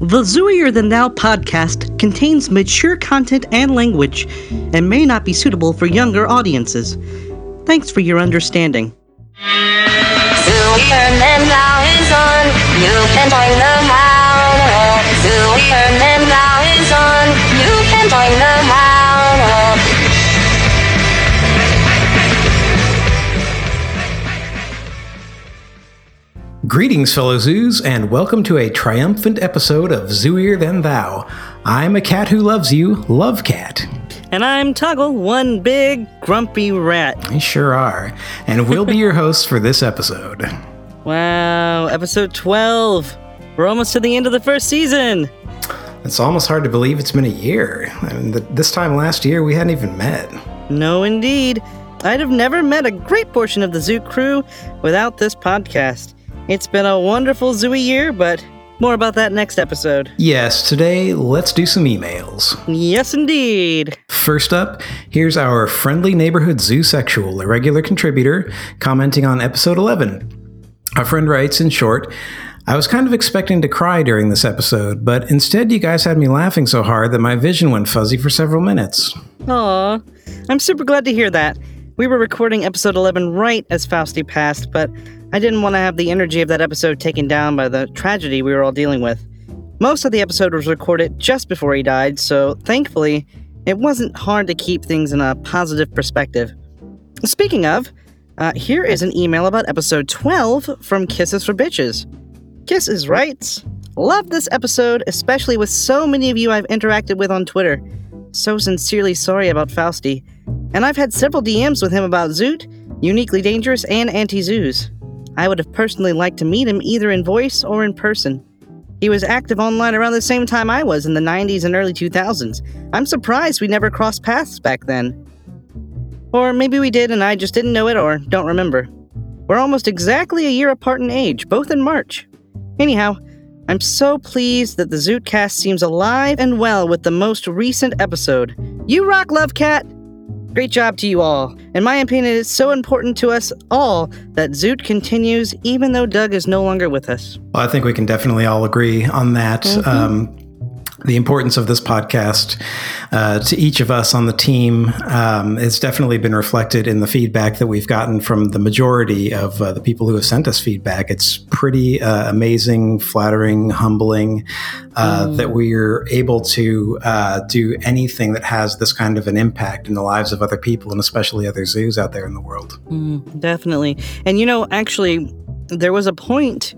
The Zooier Than Thou podcast contains mature content and language and may not be suitable for younger audiences. Thanks for your understanding. Zooier Than Thou is on. You can join the Greetings, fellow zoos, and welcome to a triumphant episode of Zooier Than Thou. I'm a cat who loves you, Love Cat. And I'm Toggle, one big grumpy rat. You sure are. And we'll be your hosts for this episode. Wow, episode 12. We're almost to the end of the first season. It's almost hard to believe it's been a year. I mean, th- this time last year, we hadn't even met. No, indeed. I'd have never met a great portion of the zoo crew without this podcast. It's been a wonderful zooey year, but more about that next episode. Yes, today, let's do some emails. Yes, indeed. First up, here's our friendly neighborhood zoosexual, a regular contributor, commenting on episode 11. Our friend writes, in short, I was kind of expecting to cry during this episode, but instead you guys had me laughing so hard that my vision went fuzzy for several minutes. Aw, I'm super glad to hear that. We were recording episode 11 right as Fausti passed, but I didn't want to have the energy of that episode taken down by the tragedy we were all dealing with. Most of the episode was recorded just before he died, so thankfully, it wasn't hard to keep things in a positive perspective. Speaking of, uh, here is an email about episode 12 from Kisses for Bitches. Kisses writes, Love this episode, especially with so many of you I've interacted with on Twitter. So sincerely sorry about Fausti. And I've had several DMs with him about Zoot, Uniquely Dangerous, and Anti Zoos. I would have personally liked to meet him either in voice or in person. He was active online around the same time I was in the 90s and early 2000s. I'm surprised we never crossed paths back then. Or maybe we did and I just didn't know it or don't remember. We're almost exactly a year apart in age, both in March. Anyhow, I'm so pleased that the Zootcast seems alive and well with the most recent episode. You rock, Love Cat! Great job to you all. In my opinion, it's so important to us all that Zoot continues even though Doug is no longer with us. Well, I think we can definitely all agree on that. Um, the importance of this podcast uh, to each of us on the team um, has definitely been reflected in the feedback that we've gotten from the majority of uh, the people who have sent us feedback. It's pretty uh, amazing, flattering, humbling uh, that we're able to uh, do anything that has this kind of an impact in the lives of other people and especially other zoos out there in the world. Mm, definitely. And you know, actually, there was a point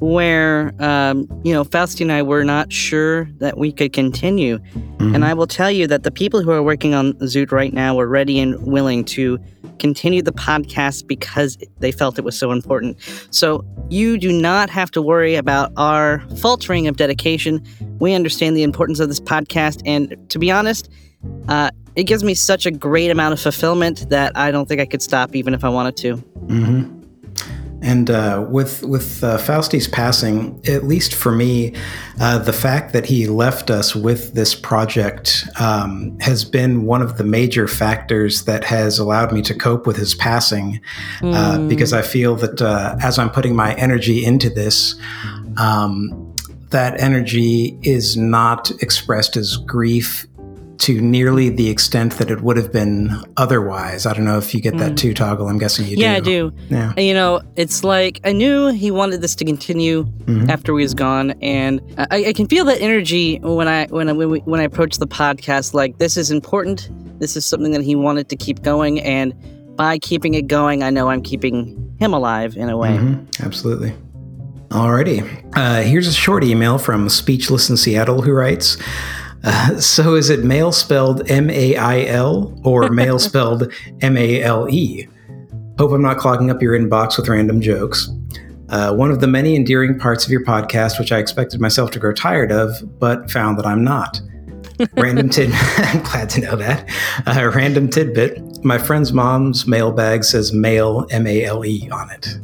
where, um, you know, Fausti and I were not sure that we could continue. And I will tell you that the people who are working on Zoot right now were ready and willing to continue the podcast because they felt it was so important. So you do not have to worry about our faltering of dedication. We understand the importance of this podcast. And to be honest, uh, it gives me such a great amount of fulfillment that I don't think I could stop even if I wanted to. And uh, with with uh, Fausti's passing, at least for me, uh, the fact that he left us with this project um, has been one of the major factors that has allowed me to cope with his passing. Uh, because I feel that uh, as I'm putting my energy into this, um, that energy is not expressed as grief to nearly the extent that it would have been otherwise. I don't know if you get that too, Toggle. I'm guessing you do. Yeah, I do. Yeah. And, You know, it's like I knew he wanted this to continue Mm-hmm. after we was gone, and I, I can feel that energy when I when I when, we, when I approach the podcast. Like this is important. This is something that he wanted to keep going, and by keeping it going, I know I'm keeping him alive in a way. Mm-hmm. Absolutely. Alrighty. Uh, here's a short email from Speechless in Seattle who writes uh, So is it mail spelled M A I L or mail spelled M A L E? Hope I'm not clogging up your inbox with random jokes. Uh, one of the many endearing parts of your podcast, which I expected myself to grow tired of, but found that I'm not. Random tidbit. I'm glad to know that. Uh, random tidbit. My friend's mom's mailbag says mail, M A L E, on it.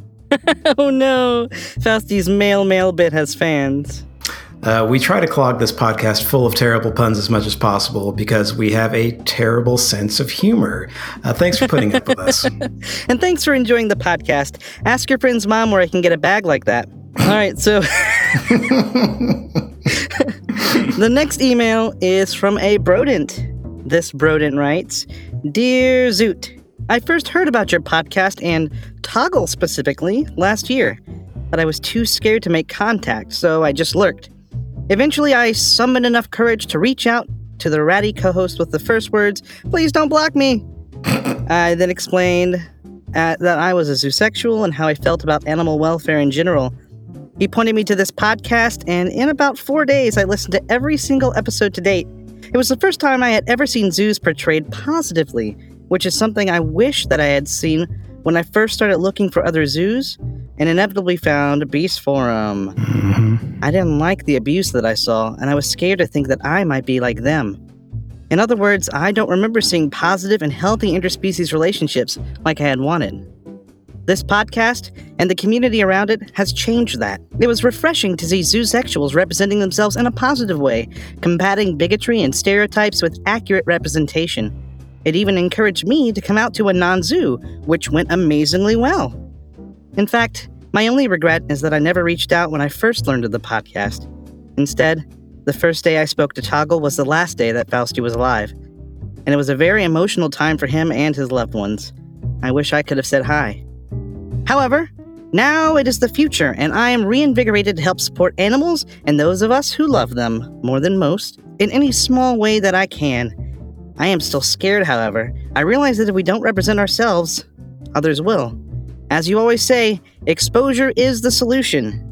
Oh no, Fausti's mail mail bit has fans. Uh, we try to clog this podcast full of terrible puns as much as possible because we have a terrible sense of humor. Uh, thanks for putting up with us. And thanks for enjoying the podcast. Ask your friend's mom where I can get a bag like that. All right, so The next email is from a Brodent. This Brodent writes Dear Zoot, I first heard about your podcast and Toggle specifically last year, but I was too scared to make contact, so I just lurked. Eventually, I summoned enough courage to reach out to the ratty co host with the first words, Please don't block me. I then explained uh, that I was a zoosexual and how I felt about animal welfare in general. He pointed me to this podcast, and in about four days, I listened to every single episode to date. It was the first time I had ever seen zoos portrayed positively, which is something I wish that I had seen when I first started looking for other zoos and inevitably found Beast Forum. Mm-hmm. I didn't like the abuse that I saw, and I was scared to think that I might be like them. In other words, I don't remember seeing positive and healthy interspecies relationships like I had wanted. This podcast and the community around it has changed that. It was refreshing to see zoosexuals representing themselves in a positive way, combating bigotry and stereotypes with accurate representation. It even encouraged me to come out to a non zoo, which went amazingly well. In fact, my only regret is that I never reached out when I first learned of the podcast. Instead, the first day I spoke to Toggle was the last day that Fausti was alive. And it was a very emotional time for him and his loved ones. I wish I could have said hi. However, now it is the future, and I am reinvigorated to help support animals and those of us who love them more than most in any small way that I can. I am still scared, however. I realize that if we don't represent ourselves, others will. As you always say, exposure is the solution.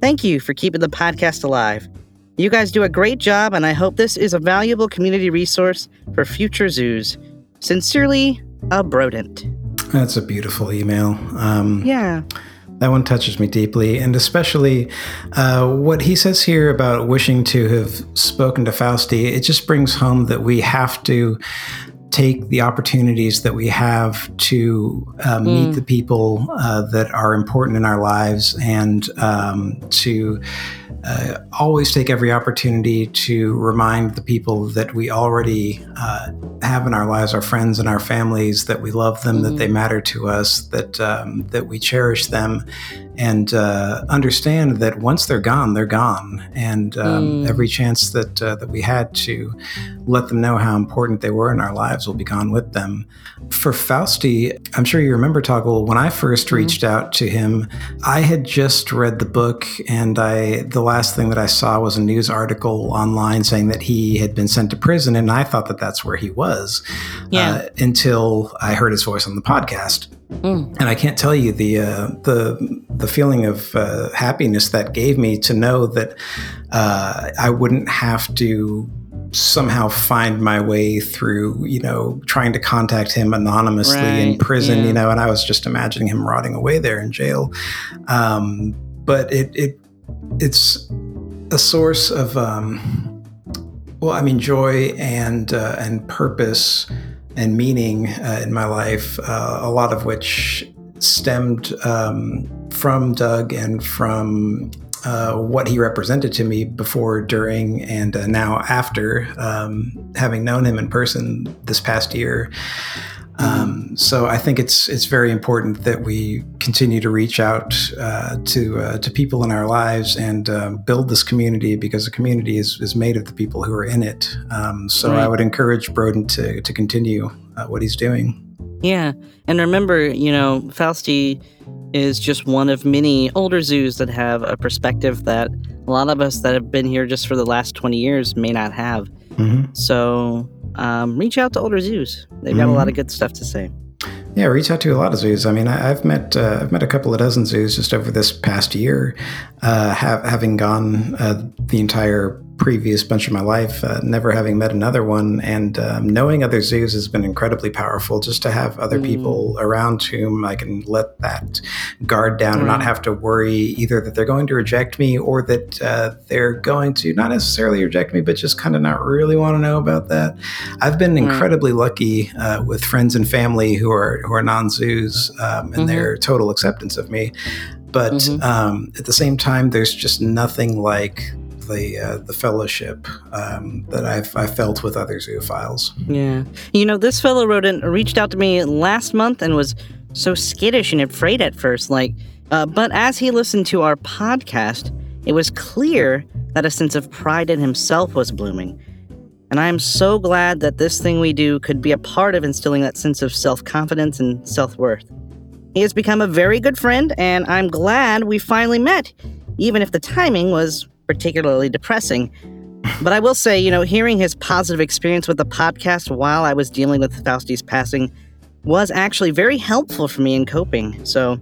Thank you for keeping the podcast alive. You guys do a great job, and I hope this is a valuable community resource for future zoos. Sincerely, a Brodent. That's a beautiful email. Um, Yeah. That one touches me deeply, and especially uh, what he says here about wishing to have spoken to Fausti. It just brings home that we have to take the opportunities that we have to uh, meet the people uh, that are important in our lives and um, to uh, always take every opportunity to remind the people that we already uh, have in our lives, our friends and our families, that we love them, that they matter to us, that um, that we cherish them, and uh, understand that once they're gone, they're gone. And um, every chance that uh, that we had to let them know how important they were in our lives will be gone with them. For Fausti, I'm sure you remember Toggle. When I 1st reached out to him, I had just read the book, and I the last thing that I saw was a news article online saying that he had been sent to prison, and I thought that that's where he was. Yeah. Uh, until I heard his voice on the podcast. Mm. And I can't tell you the uh, the the feeling of uh, happiness that gave me to know that uh, I wouldn't have to somehow find my way through, you know, trying to contact him anonymously in prison, yeah. you know, and I was just imagining him rotting away there in jail. Um, but it it it's a source of um, well, I mean, joy and uh, and purpose and meaning uh, in my life, uh, a lot of which stemmed um, from Doug and from uh, what he represented to me before, during, and uh, now after um, having known him in person this past year. Um, so I think it's it's very important that we continue to reach out uh, to uh, to people in our lives and uh, build this community because the community is, is made of the people who are in it. Um, so I would encourage Brodent to to continue uh, what he's doing. Yeah. And remember, you know, Fausti is just one of many older zoos that have a perspective that a lot of us that have been here just for the last 20 years may not have. hmm So um, reach out to older zoos. They've got a lot of good stuff to say. Yeah, reach out to a lot of zoos. I mean, I, I've met uh, I've met a couple of dozen zoos just over this past year, uh, have, having gone uh, the entire previous bunch of my life, uh, never having met another one, and um, knowing other zoos has been incredibly powerful. Just to have other people around whom I can let that guard down and not have to worry either that they're going to reject me or that uh, they're going to not necessarily reject me, but just kind of not really want to know about that. I've been incredibly lucky uh, with friends and family who are who are non zoos um, and their total acceptance of me. But Mhm. um, at the same time, there's just nothing like the uh, the fellowship um, that I've I felt with other zoophiles. Yeah. You know, this fellow in, reached out to me last month and was so skittish and afraid at first. Like, uh, but as he listened to our podcast, it was clear that a sense of pride in himself was blooming. And I am so glad that this thing we do could be a part of instilling that sense of self confidence and self worth. He has become a very good friend, and I'm glad we finally met, even if the timing was particularly depressing. But I will say, you know, hearing his positive experience with the podcast while I was dealing with Fausti's passing was actually very helpful for me in coping. So,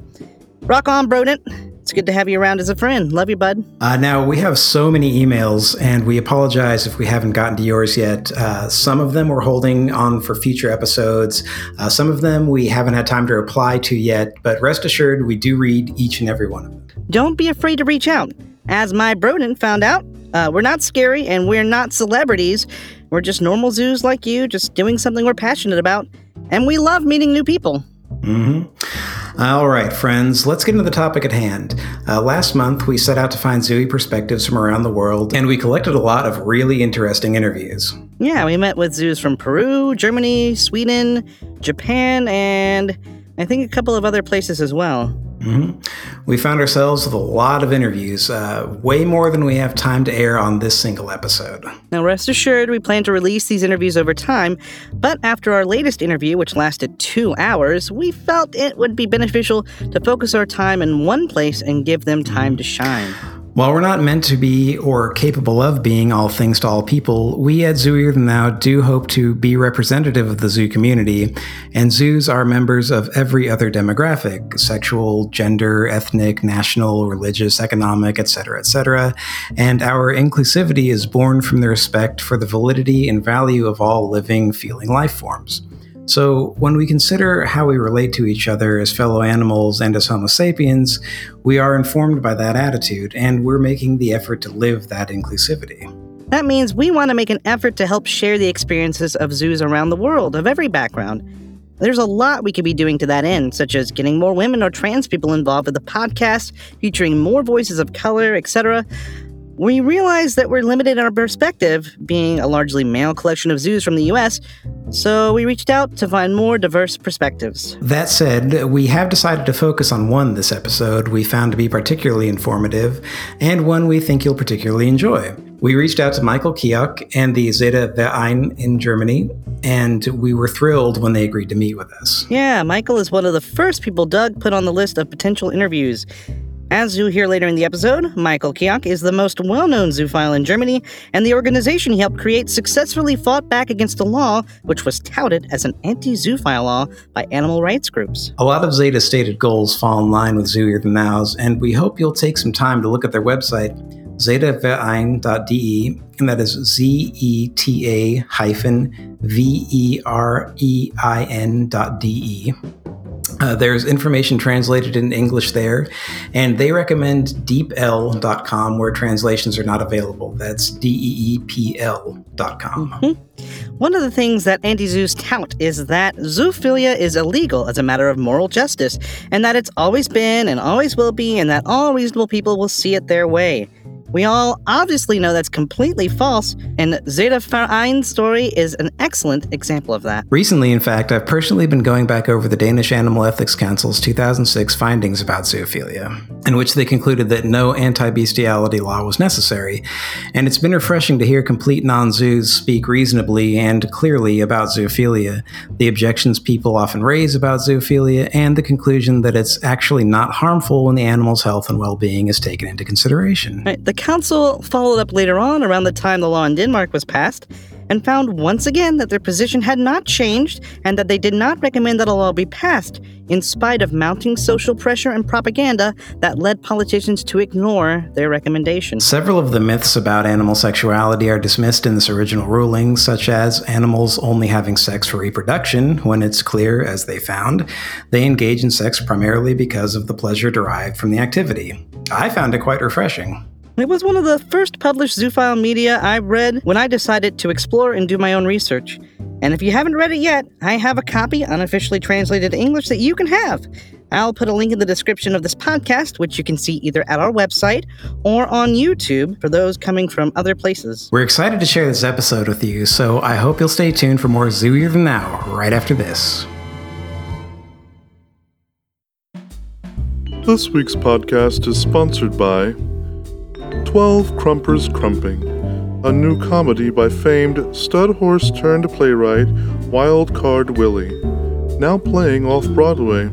rock on, Brodent. It's good to have you around as a friend. Love you, bud. Uh, now, we have so many emails, and we apologize if we haven't gotten to yours yet. Uh, some of them we're holding on for future episodes. Uh, some of them we haven't had time to reply to yet, but rest assured, we do read each and every one of them. Don't be afraid to reach out. As my Brodent found out, uh, we're not scary and we're not celebrities. We're just normal zoos like you, just doing something we're passionate about. And we love meeting new people. Mm-hmm. All right, friends, let's get into the topic at hand. Uh, last month, we set out to find Zooey perspectives from around the world, and we collected a lot of really interesting interviews. Yeah, we met with zoos from Peru, Germany, Sweden, Japan, and I think a couple of other places as well. Mm-hmm. We found ourselves with a lot of interviews, uh, way more than we have time to air on this single episode. Now, rest assured, we plan to release these interviews over time, but after our latest interview, which lasted two hours, we felt it would be beneficial to focus our time in one place and give them time to shine. While we're not meant to be or capable of being all things to all people, we at Zooier Than Thou do hope to be representative of the zoo community, and zoos are members of every other demographic sexual, gender, ethnic, national, religious, economic, etc., etc. And our inclusivity is born from the respect for the validity and value of all living, feeling life forms. So, when we consider how we relate to each other as fellow animals and as Homo sapiens, we are informed by that attitude, and we're making the effort to live that inclusivity. That means we want to make an effort to help share the experiences of zoos around the world of every background. There's a lot we could be doing to that end, such as getting more women or trans people involved with the podcast, featuring more voices of color, etc we realize that we're limited in our perspective, being a largely male collection of zoos from the US, so we reached out to find more diverse perspectives. That said, we have decided to focus on one this episode we found to be particularly informative, and one we think you'll particularly enjoy. We reached out to Michael Kiok and the Zeta Verein in Germany, and we were thrilled when they agreed to meet with us. Yeah, Michael is one of the first people Doug put on the list of potential interviews. As you'll hear later in the episode, Michael Kiok is the most well known zoophile in Germany, and the organization he helped create successfully fought back against a law which was touted as an anti zoophile law by animal rights groups. A lot of Zeta's stated goals fall in line with Zooier Than Thou's, and we hope you'll take some time to look at their website, zetaverein.de, and that is Z E T A hyphen V E R E I N dot D E. Uh, there's information translated in English there, and they recommend deepl.com where translations are not available. That's D E E P L.com. Mm-hmm. One of the things that anti zoos tout is that zoophilia is illegal as a matter of moral justice, and that it's always been and always will be, and that all reasonable people will see it their way. We all obviously know that's completely false, and Zeta Verein's story is an excellent example of that. Recently, in fact, I've personally been going back over the Danish Animal Ethics Council's 2006 findings about zoophilia, in which they concluded that no anti bestiality law was necessary, and it's been refreshing to hear complete non zoos speak reasonably and clearly about zoophilia, the objections people often raise about zoophilia, and the conclusion that it's actually not harmful when the animal's health and well being is taken into consideration. Right, the council followed up later on around the time the law in Denmark was passed and found once again that their position had not changed and that they did not recommend that a law be passed, in spite of mounting social pressure and propaganda that led politicians to ignore their recommendation. Several of the myths about animal sexuality are dismissed in this original ruling, such as animals only having sex for reproduction, when it's clear, as they found, they engage in sex primarily because of the pleasure derived from the activity. I found it quite refreshing. It was one of the first published zoophile media I read when I decided to explore and do my own research. And if you haven't read it yet, I have a copy unofficially translated to English that you can have. I'll put a link in the description of this podcast, which you can see either at our website or on YouTube for those coming from other places. We're excited to share this episode with you, so I hope you'll stay tuned for more Zooier Than Now right after this. This week's podcast is sponsored by Twelve Crumpers Crumping, a new comedy by famed stud horse turned playwright Wild Card Willie, now playing off Broadway.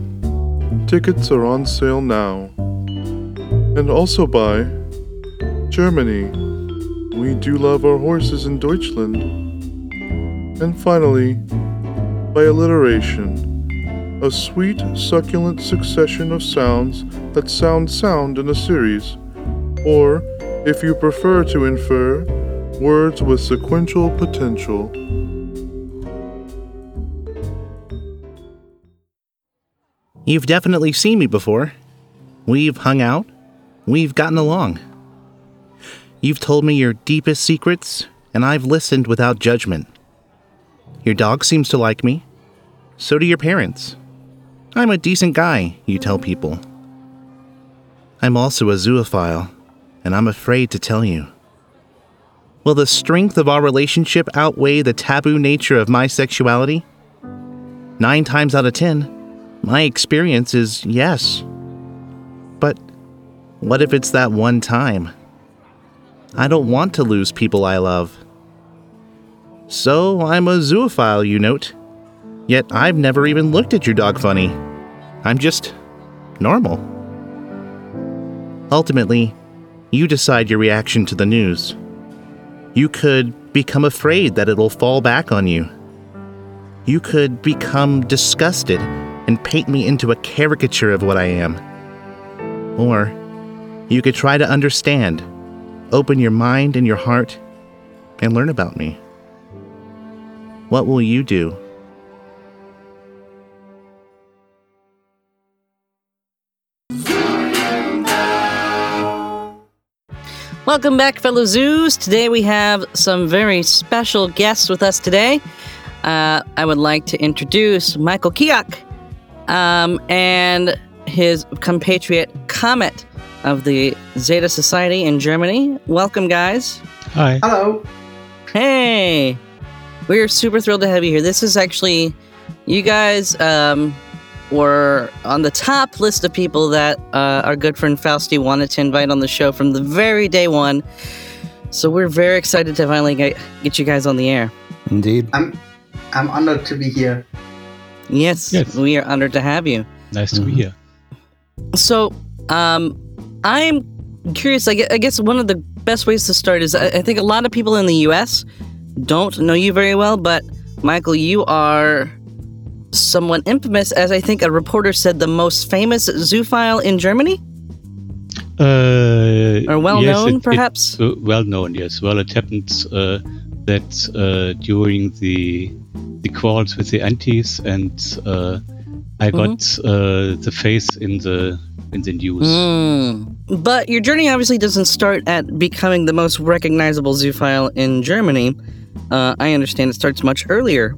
Tickets are on sale now. And also by Germany. We do love our horses in Deutschland. And finally, by alliteration, a sweet, succulent succession of sounds that sound sound in a series, or, if you prefer to infer, words with sequential potential. You've definitely seen me before. We've hung out. We've gotten along. You've told me your deepest secrets, and I've listened without judgment. Your dog seems to like me. So do your parents. I'm a decent guy, you tell people. I'm also a zoophile, and I'm afraid to tell you. Will the strength of our relationship outweigh the taboo nature of my sexuality? Nine times out of ten, my experience is yes. But what if it's that one time? I don't want to lose people I love. So I'm a zoophile, you note. Yet I've never even looked at your dog funny. I'm just normal. Ultimately, you decide your reaction to the news. You could become afraid that it'll fall back on you. You could become disgusted and paint me into a caricature of what I am. Or you could try to understand, open your mind and your heart, and learn about me. What will you do? Welcome back, fellow zoos. Today we have some very special guests with us today. Uh, I would like to introduce Michael Kiok um, and his compatriot Komet of the Zeta Society in Germany. Welcome, guys. Hi. Hello. Hey, we're super thrilled to have you here. This is actually, you guys um, were on the top list of people that uh, our good friend Fausti wanted to invite on the show from the very day one. So we're very excited to finally get, get you guys on the air. Indeed. I'm I'm honored to be here. Yes, Yes. we are honored to have you. Nice to be Mhm. here. So, um, I'm curious. I guess one of the best ways to start is I, I think a lot of people in the U.S. don't know you very well, but Michael, you are someone infamous, as I think a reporter said, the most famous zoophile in Germany, Uh, or well yes, known, it- it- perhaps. uh, well known, yes. Well, it happened uh, that uh, during the the quarrels with the antis, and uh, I Mm-hmm. got uh, the face in the in the news. Mm. But your journey obviously doesn't start at becoming the most recognizable zoophile in Germany. Uh, I understand it starts much earlier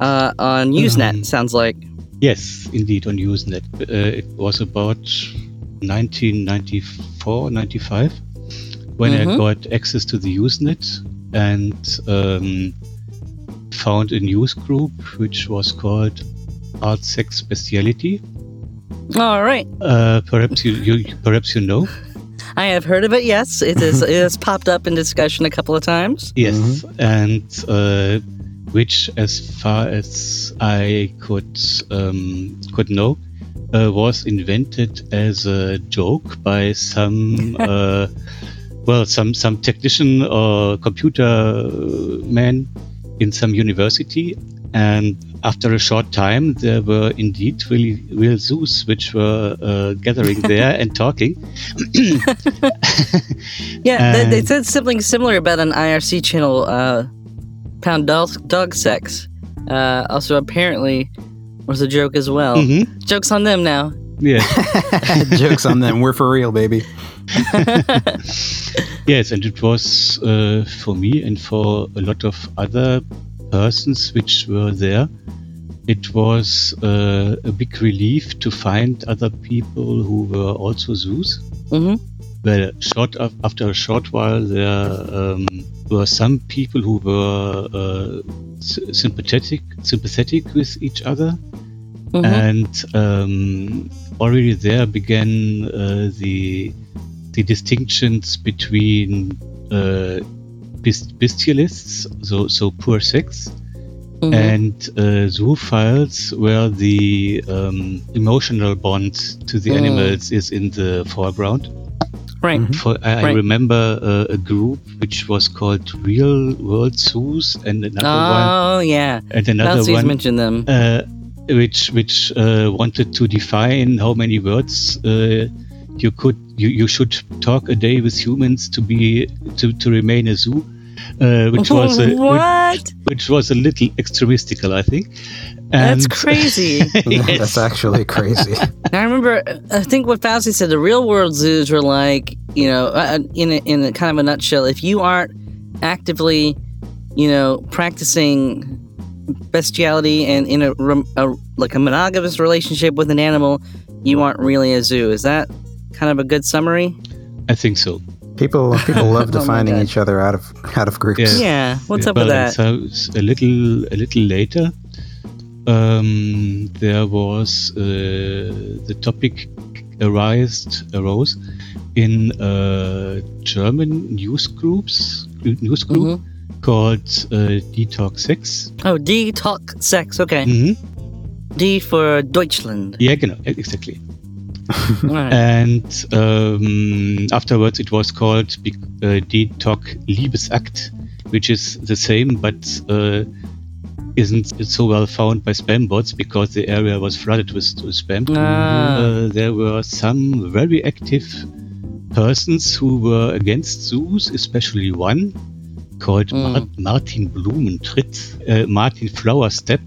uh, on Usenet. Um, sounds like. Yes, indeed, on Usenet. Uh, it was about 1994, 95 when Mhm. I got access to the Usenet and um, found a news group which was called Alt Sex Bestiality. All right. Uh, perhaps you, you perhaps you know. I have heard of it. Yes, it is. it has popped up in discussion a couple of times. Yes, and uh, which, as far as I could um, could know, uh, was invented as a joke by some uh, well, some some technician or computer man in some university. And after a short time, there were indeed really real zoos which were uh, gathering there and talking. Yeah, they, they said something similar about an IRC channel, uh, Pound Dog, dog Sex. Uh, also, apparently, was a joke as well. Mhm. Jokes on them now. Yeah. Jokes on them. We're for real, baby. Yes, and it was uh, for me and for a lot of other persons which were there. It was uh, a big relief to find other people who were also zoos. hmm Well, short after a short while, there um, were some people who were uh, sympathetic, sympathetic with each other, hmm and um, already there began uh, the the distinctions between uh, bestialists, so so poor sex, Mhm. and uh, zoophiles, where the um, emotional bond to the Mm. animals is in the foreground. Right. For, I, I Right. remember uh, a group which was called Real World Zoos, and another one, Oh yeah. and another Nazis one, mentioned them. uh, which which uh, wanted to define how many words uh, you could you, you should talk a day with humans to be to, to remain a zoo, uh, which was a, which, what? which was a little extremistical, I think. That's crazy. Yes. That's actually crazy. I remember. I think what Fausti said. The real world zoos were like, you know, uh, in a, in a kind of a nutshell. If you aren't actively, you know, practicing bestiality and in a, a like a monogamous relationship with an animal, you aren't really a zoo. Is that kind of a good summary? I think so. People people love Oh defining God. each other out of out of groups. Yeah. Yeah. What's up with that? So s- a little a little later, um, there was uh, the topic arised arose in uh, German news groups news group Mm-hmm. called uh, D Talk Sex. Oh, D talk sex. Okay. hmm D for Deutschland. Yeah, genau, exactly. Right. And um, afterwards, it was called uh, D Talk Liebesakt, which is the same, but uh, isn't so well found by spam bots because the area was flooded with, with spam. Ah. Uh, there were some very active persons who were against zoos, especially one called Mm. Mar- Martin Blumentritt, uh, Martin Flowerstep,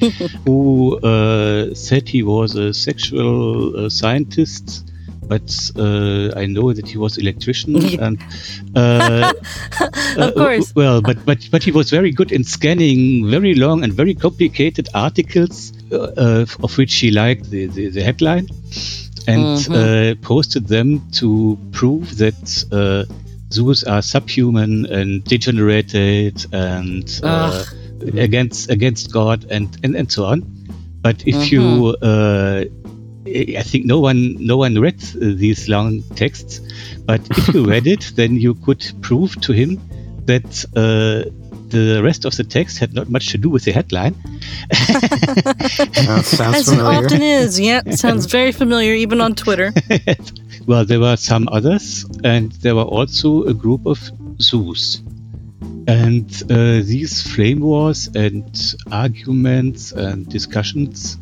who uh, said he was a sexual uh, scientist. But uh, I know that he was electrician, and uh, Of course. well, but but but he was very good in scanning very long and very complicated articles, uh, uh, of which he liked the, the, the headline, and Mhm. uh, posted them to prove that zoos are subhuman and degenerated and uh, against against God and, and and so on. But if you uh, I think no one no one read uh, these long texts, but if you read it, then you could prove to him that uh, the rest of the text had not much to do with the headline. That sounds As it often is. Yeah, sounds very familiar, even on Twitter. well, there were some others, and there were also a group of zoos. And uh, these flame wars and arguments and discussions,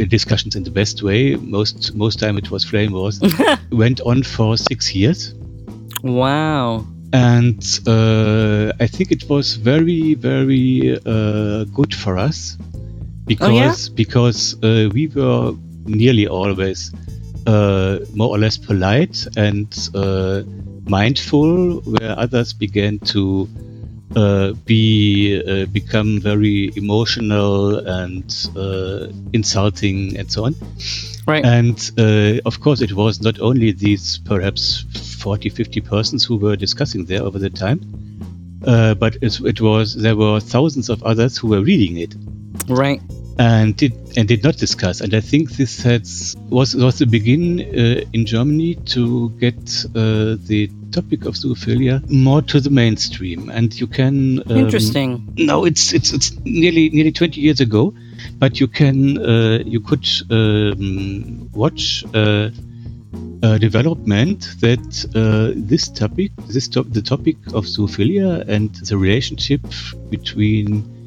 uh, discussions in the best way, most most time it was flame wars, went on for six years. Wow. and uh, I think it was very, very uh, good for us because because uh, we were nearly always uh, more or less polite and uh, mindful, where others began to uh, be uh, become very emotional and uh, insulting and so on. Right. And uh, of course, it was not only these perhaps 40, 50 persons who were discussing there over the time, uh, but it, it was there were thousands of others who were reading it Right. And did and did not discuss. And I think this has was was the begin uh, in Germany to get uh, the topic of zoophilia more to the mainstream. And you can um, Interesting. no, it's it's it's nearly nearly 20 years ago, but you can uh, you could um, watch uh, a development that uh, this topic, this top, the topic of zoophilia and the relationship between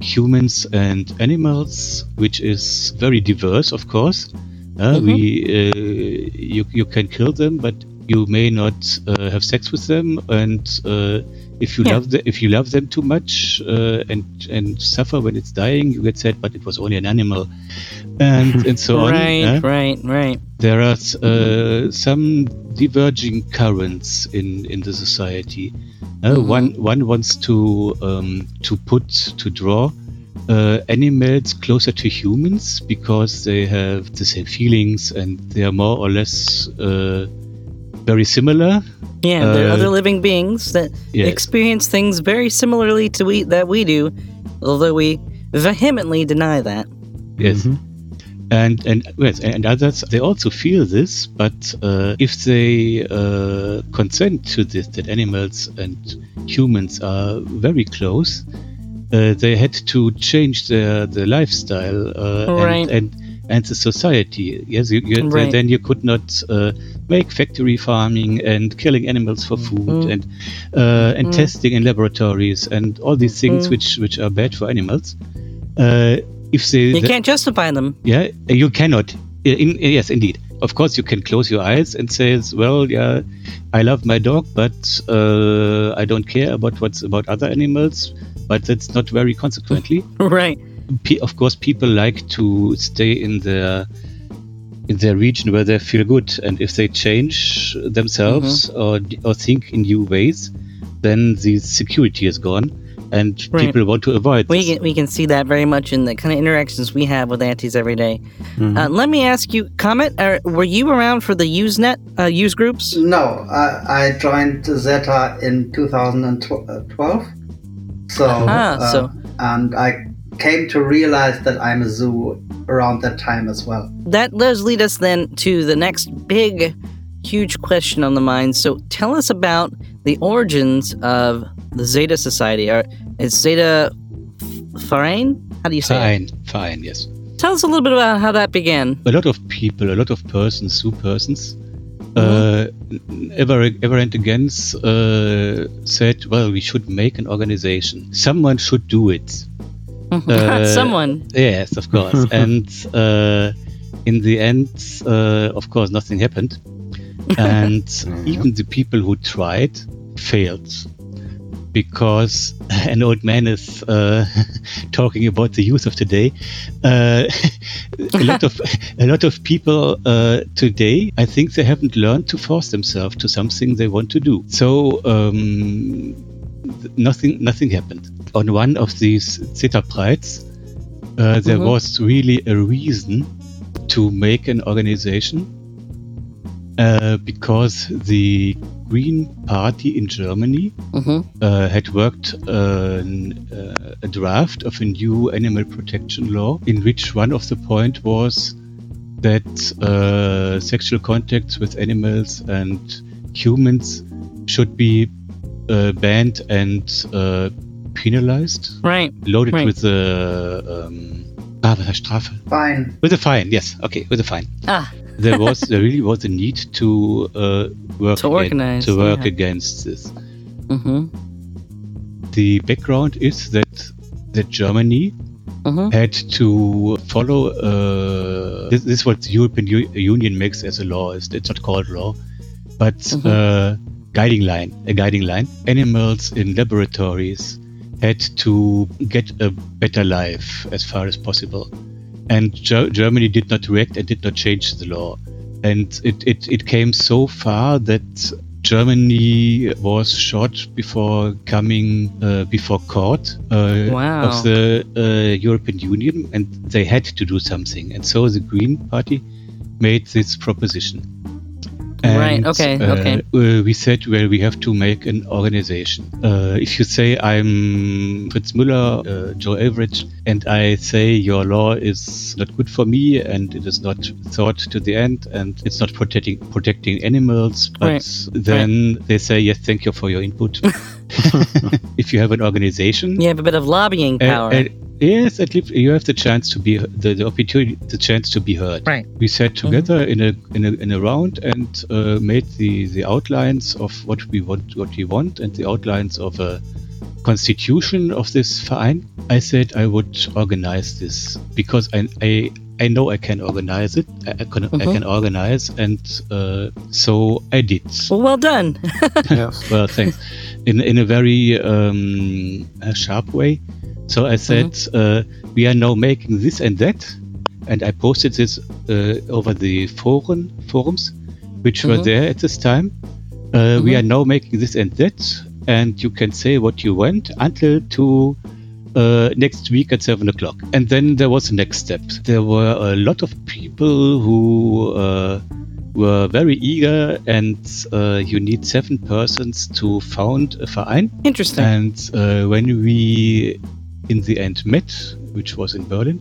humans and animals, which is very diverse, of course. Uh, Mhm. We uh, you you can kill them, but you may not uh, have sex with them, and uh, if you Yeah. love the, if you love them too much uh, and and suffer when it's dying, you get sad. But it was only an animal, and and so on. Right, right, right. there are uh, some diverging currents in in the society. Uh, Mhm. One one wants to um, to put to draw uh, animals closer to humans because they have the same feelings and they are more or less uh, very similar. Yeah, there are Uh, other living beings that yes. experience things very similarly to we that we do, although we vehemently deny that. Yes. Mhm. and and yes, and others they also feel this, but uh, if they uh, consent to this, that animals and humans are very close, uh, they had to change their the lifestyle uh, Right. and, and and the society. Yes, you, you, Right. then you could not uh, make factory farming and killing animals for food Mm. and uh, and testing in laboratories and all these things Mm. which which are bad for animals. Uh, if they You the- can't justify them. yeah, you cannot. In, yes, indeed. Of course, you can close your eyes and say, "Well, yeah, I love my dog, but uh, I don't care about what's about other animals." But that's not very consequently. Right. Pe- of course, people like to stay in their in their region where they feel good, and if they change themselves or or think in new ways, then the security is gone, and Right. people want to avoid. We this. can, we can see that very much in the kind of interactions we have with antis every day. Uh, let me ask you, Komet: uh, were you around for the Usenet uh, use groups? No, I, I joined Zeta in 2012. So, Ah, uh, so- and I came to realize that I'm a zoo around that time as well. That does lead us then to the next big, huge question on the mind. So tell us about the origins of the Zeta Society. Are, is Zeta Verein? How do you say Fine, fine, yes. Tell us a little bit about how that began. a lot of people, a lot of persons, zoo persons, uh, ever, ever and against uh, said, well, we should make an organization. Someone should do it. Uh, Someone. Yes, of course. and uh, in the end, uh, of course, nothing happened. And even the people who tried failed because an old man is uh, talking about the youth of today. Uh, a lot of a lot of people uh, today, I think they haven't learned to force themselves to something they want to do. So um, th- nothing nothing happened. On one of these Zeta Prides, uh, there Mhm. was really a reason to make an organization uh, because the Green Party in Germany hmm uh, had worked uh, n- uh, a draft of a new animal protection law, in which one of the point was that uh, sexual contacts with animals and humans should be uh, banned and uh, penalized, Right. loaded Right. with a um, ah, was heißt Strafe? Fine. With a fine, yes, okay, with a fine Ah, there was there really was a need to uh, work To again- to work yeah. against this. hmm The background is that that Germany hmm had to follow uh, this, this is what the European U- Union makes as a law. It's, it's not called law, but Mhm. uh, guiding line, a guiding line. Animals in laboratories had to get a better life as far as possible, and Ger- Germany did not react and did not change the law. And it, it, it came so far that Germany was shot before coming uh, before court uh, Wow. of the uh, European Union, and they had to do something. And so the Green Party made this proposition. Right, okay, uh, okay. uh, we said, well, we have to make an organization. Uh, if you say I'm Fritz Müller, uh, Joe Average, and I say your law is not good for me and it is not thought to the end and it's not protecting protecting animals, but Right, then they say, yes, thank you for your input. if you have an organization, You have a bit of lobbying power. Yes, at least you have the chance to be the, the opportunity, the chance to be heard. Right. We sat together in a in a in a round and uh, made the the outlines of what we want what we want and the outlines of a constitution of this verein. I said I would organize this because I I, I know I can organize it. I, I can I Mhm. can organize and uh, so I did. well, well done. yes. Well, thanks. In in a very um, uh, sharp way. So I said, uh, we are now making this and that, and I posted this uh, over the forum forums, which were Mhm. there at this time. Uh, We Mhm. are now making this and that, and you can say what you want until to uh, next week at seven o'clock. And then there was the next step. There were a lot of people who uh, were very eager, and uh, you need seven persons to found a verein. Interesting. And uh, when we in the end met, which was in Berlin,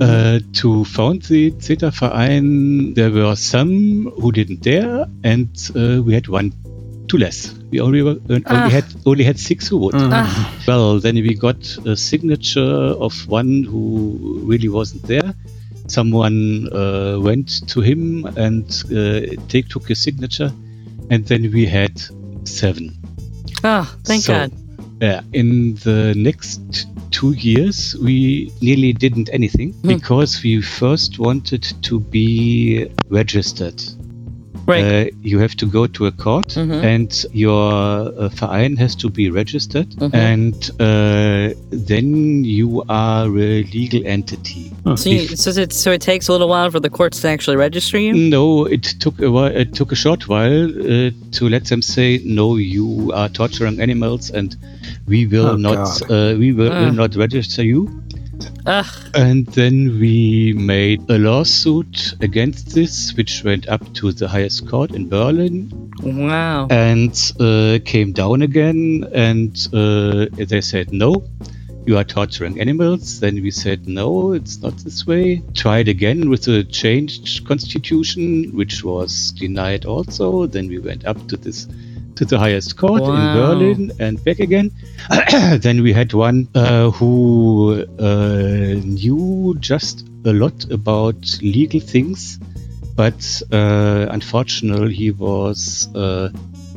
Uh, to found the Zeta Verein, there were some who didn't dare, and uh, we had one too less. We only were, uh, Ah. only had only had six who would. Well, then we got a signature of one who really wasn't there. Someone uh, went to him and uh, take took his signature, and then we had seven. Oh, thank So, God. Yeah, in the next two years, we nearly didn't anything Hmm. because we first wanted to be registered. Right. Uh, you have to go to a court Mhm. and your uh, Verein has to be registered, Mhm. and uh, then you are a legal entity. so, you, so, it, so it takes a little while for the courts to actually register you? No, it took a while. It took a short while uh, to let them say, "No, you are torturing animals, and we will Oh, not. Uh, we will, Ah. will not register you." Ugh. And then we made a lawsuit against this, which went up to the highest court in Berlin, Wow. and uh, came down again. And uh, they said, "No, you are torturing animals." Then we said, "No, it's not this way." Tried again with a changed constitution, which was denied also. Then we went up to this. To the highest court in Berlin and back again. then we had one uh, who uh, knew just a lot about legal things, but uh, unfortunately he was uh,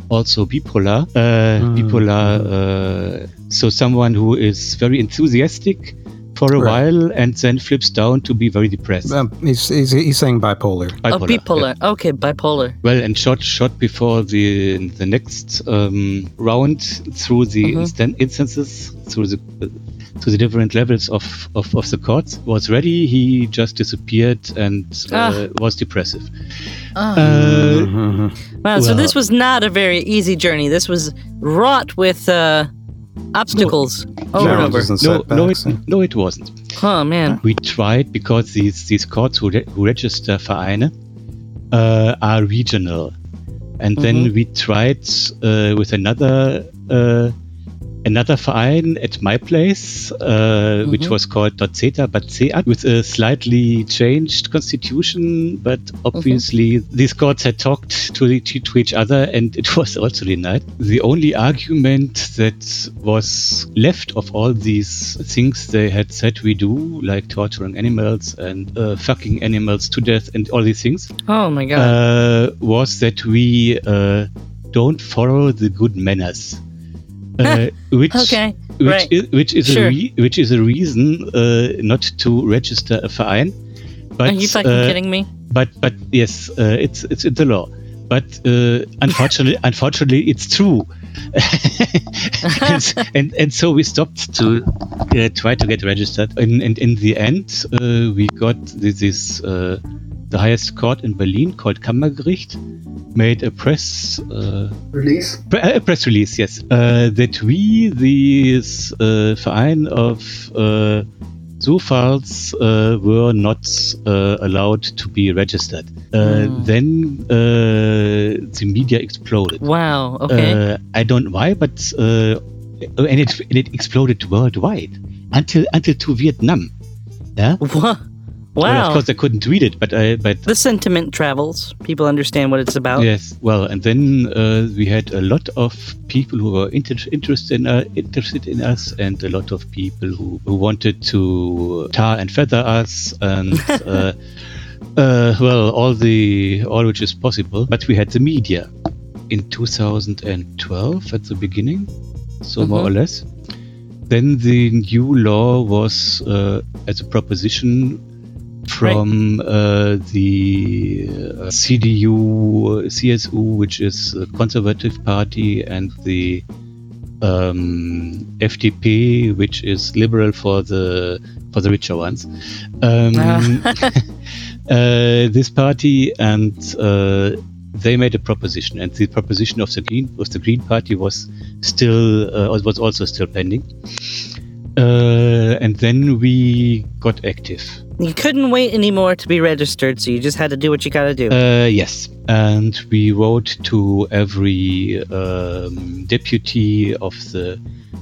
also bipolar. Uh, Bipolar, uh, so someone who is very enthusiastic for a Right. while and then flips down to be very depressed. Um, he's, he's, he's saying bipolar. oh, bipolar. Okay, bipolar. Well, and shot short before the the next um, round through the Mhm. instan- instances, through the to the different levels of, of, of the courts was ready. He just disappeared and uh, Ah. was depressive. Ah. Uh, Mhm. Wow, so this was not a very easy journey. This was wrought with uh, obstacles over and over. No, no, it, no, it wasn't. Oh man. We tried because these these courts who, re- who register Vereine uh, are regional, and then we tried uh, with another uh, another Verein at my place, uh, which was called Zeta but Seat, with a slightly changed constitution. But obviously, these courts had talked to, to each other, and it was also denied. The only argument that was left of all these things they had said we do, like torturing animals and uh, fucking animals to death, and all these things, Oh my god. uh, was that we uh, don't follow the good manners. Uh, which Okay, which right. is, which is Sure. a re- which is a reason uh, not to register a Verein. But Are you fucking uh, kidding me? But but yes, uh, it's it's in the law. But uh, unfortunately, unfortunately, it's true. and, and and so we stopped to uh, try to get registered. And, and in the end, uh, we got this, this uh, the highest court in Berlin called Kammergericht made a press uh, Release? Pre- uh, a press release, yes, uh, that we, this uh, Verein of uh, Zufalls, uh, were not uh, allowed to be registered. Uh, Then uh, the media exploded. Wow. Okay. Uh, I don't know why, but uh, and it and it exploded worldwide until until to Vietnam. Yeah. Wha- Well, of wow. course, I couldn't tweet it, but I but the sentiment travels. People understand what it's about. Yes, well, and then uh, we had a lot of people who were inter- interested in uh, interested in us, and a lot of people who, who wanted to tar and feather us, and uh, uh, well, all the all which is possible. But we had the media in 2012 at the beginning, so more or less. Then the new law was uh, as a proposition from uh, the uh, CDU, CSU, which is a conservative party, and the um, FDP, which is liberal for the for the richer ones. Um, uh, this party and uh, they made a proposition, and the proposition of the Green of the Green Party was still uh, was also still pending. Uh, and then we got active. You couldn't wait anymore to be registered, so you just had to do what you got to do. Uh, yes, and we wrote to every um, deputy of the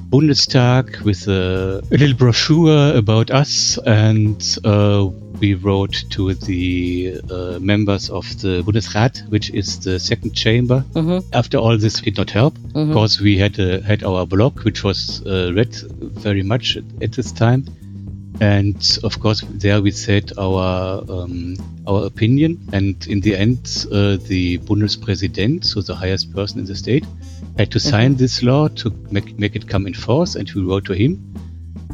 Bundestag with a, a little brochure about us, and uh, we wrote to the uh, members of the Bundesrat, which is the second chamber. Mhm. After all this did not help, Mhm. because we had uh, had our blog, which was uh, read very much at, this time, and of course there we said our um, our opinion. And in the end, uh, the Bundespräsident, so the highest person in the state, had to sign this law to make make it come in force, and we wrote to him.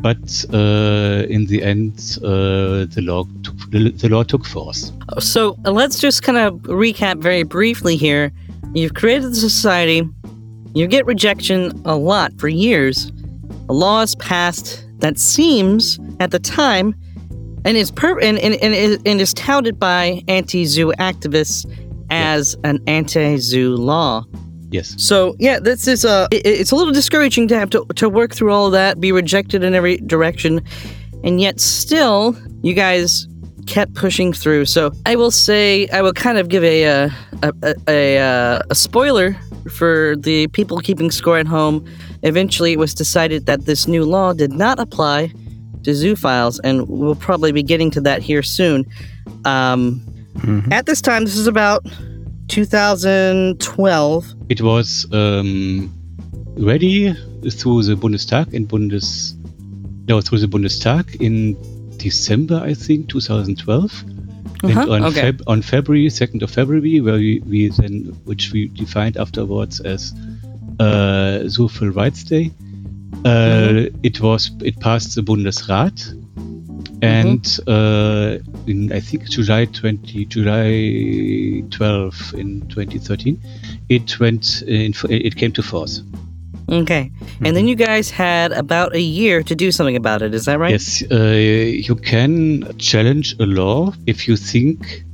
But uh, in the end, uh, the law took the, the law took force. So uh, let's just kind of recap very briefly here. You've created the society, you get rejection a lot for years. A law is passed that seems at the time and is per- and, and, and, is- and is touted by anti-zoo activists as an anti-zoo law. Yes. So yeah, this is uh, it, it's a little discouraging to have to to work through all that, be rejected in every direction, and yet still you guys kept pushing through. So I will say I will kind of give a uh, a a, a, uh, a spoiler for the people keeping score at home. Eventually, it was decided that this new law did not apply to zoophiles, and we'll probably be getting to that here soon. Um, At this time, this is about 2012. It was um, ready through the Bundestag in Bundes no through the Bundestag in December I think 2012 Uh-huh, and on, okay. Feb- on February 2nd of February where we, we then which we defined afterwards as uh, Zoophil Rights Day uh, Mm-hmm. it was it passed the Bundesrat Mm-hmm. and uh, in I think July 20 July 12 in 2013 it went in it came to force Okay. And then you guys had about a year to do something about it. Is that right? yes uh, you can challenge a law if you think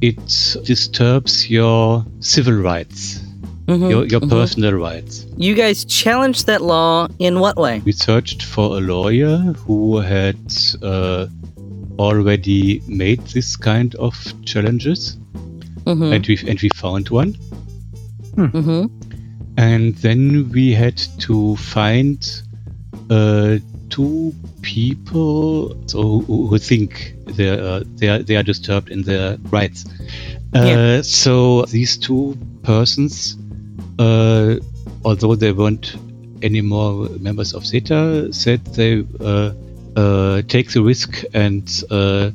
it disturbs your civil rights Mhm, your, your mhm. personal rights You guys challenged that law in what way? we searched for a lawyer who had uh, already made this kind of challenges Mm-hmm. and we and we found one mm-hmm. and then we had to find uh, two people so who, who think they are they are they are disturbed in their rights. Uh, Yeah. So these two persons, uh, although they weren't any more members of Zeta, said they uh, uh, take the risk and uh,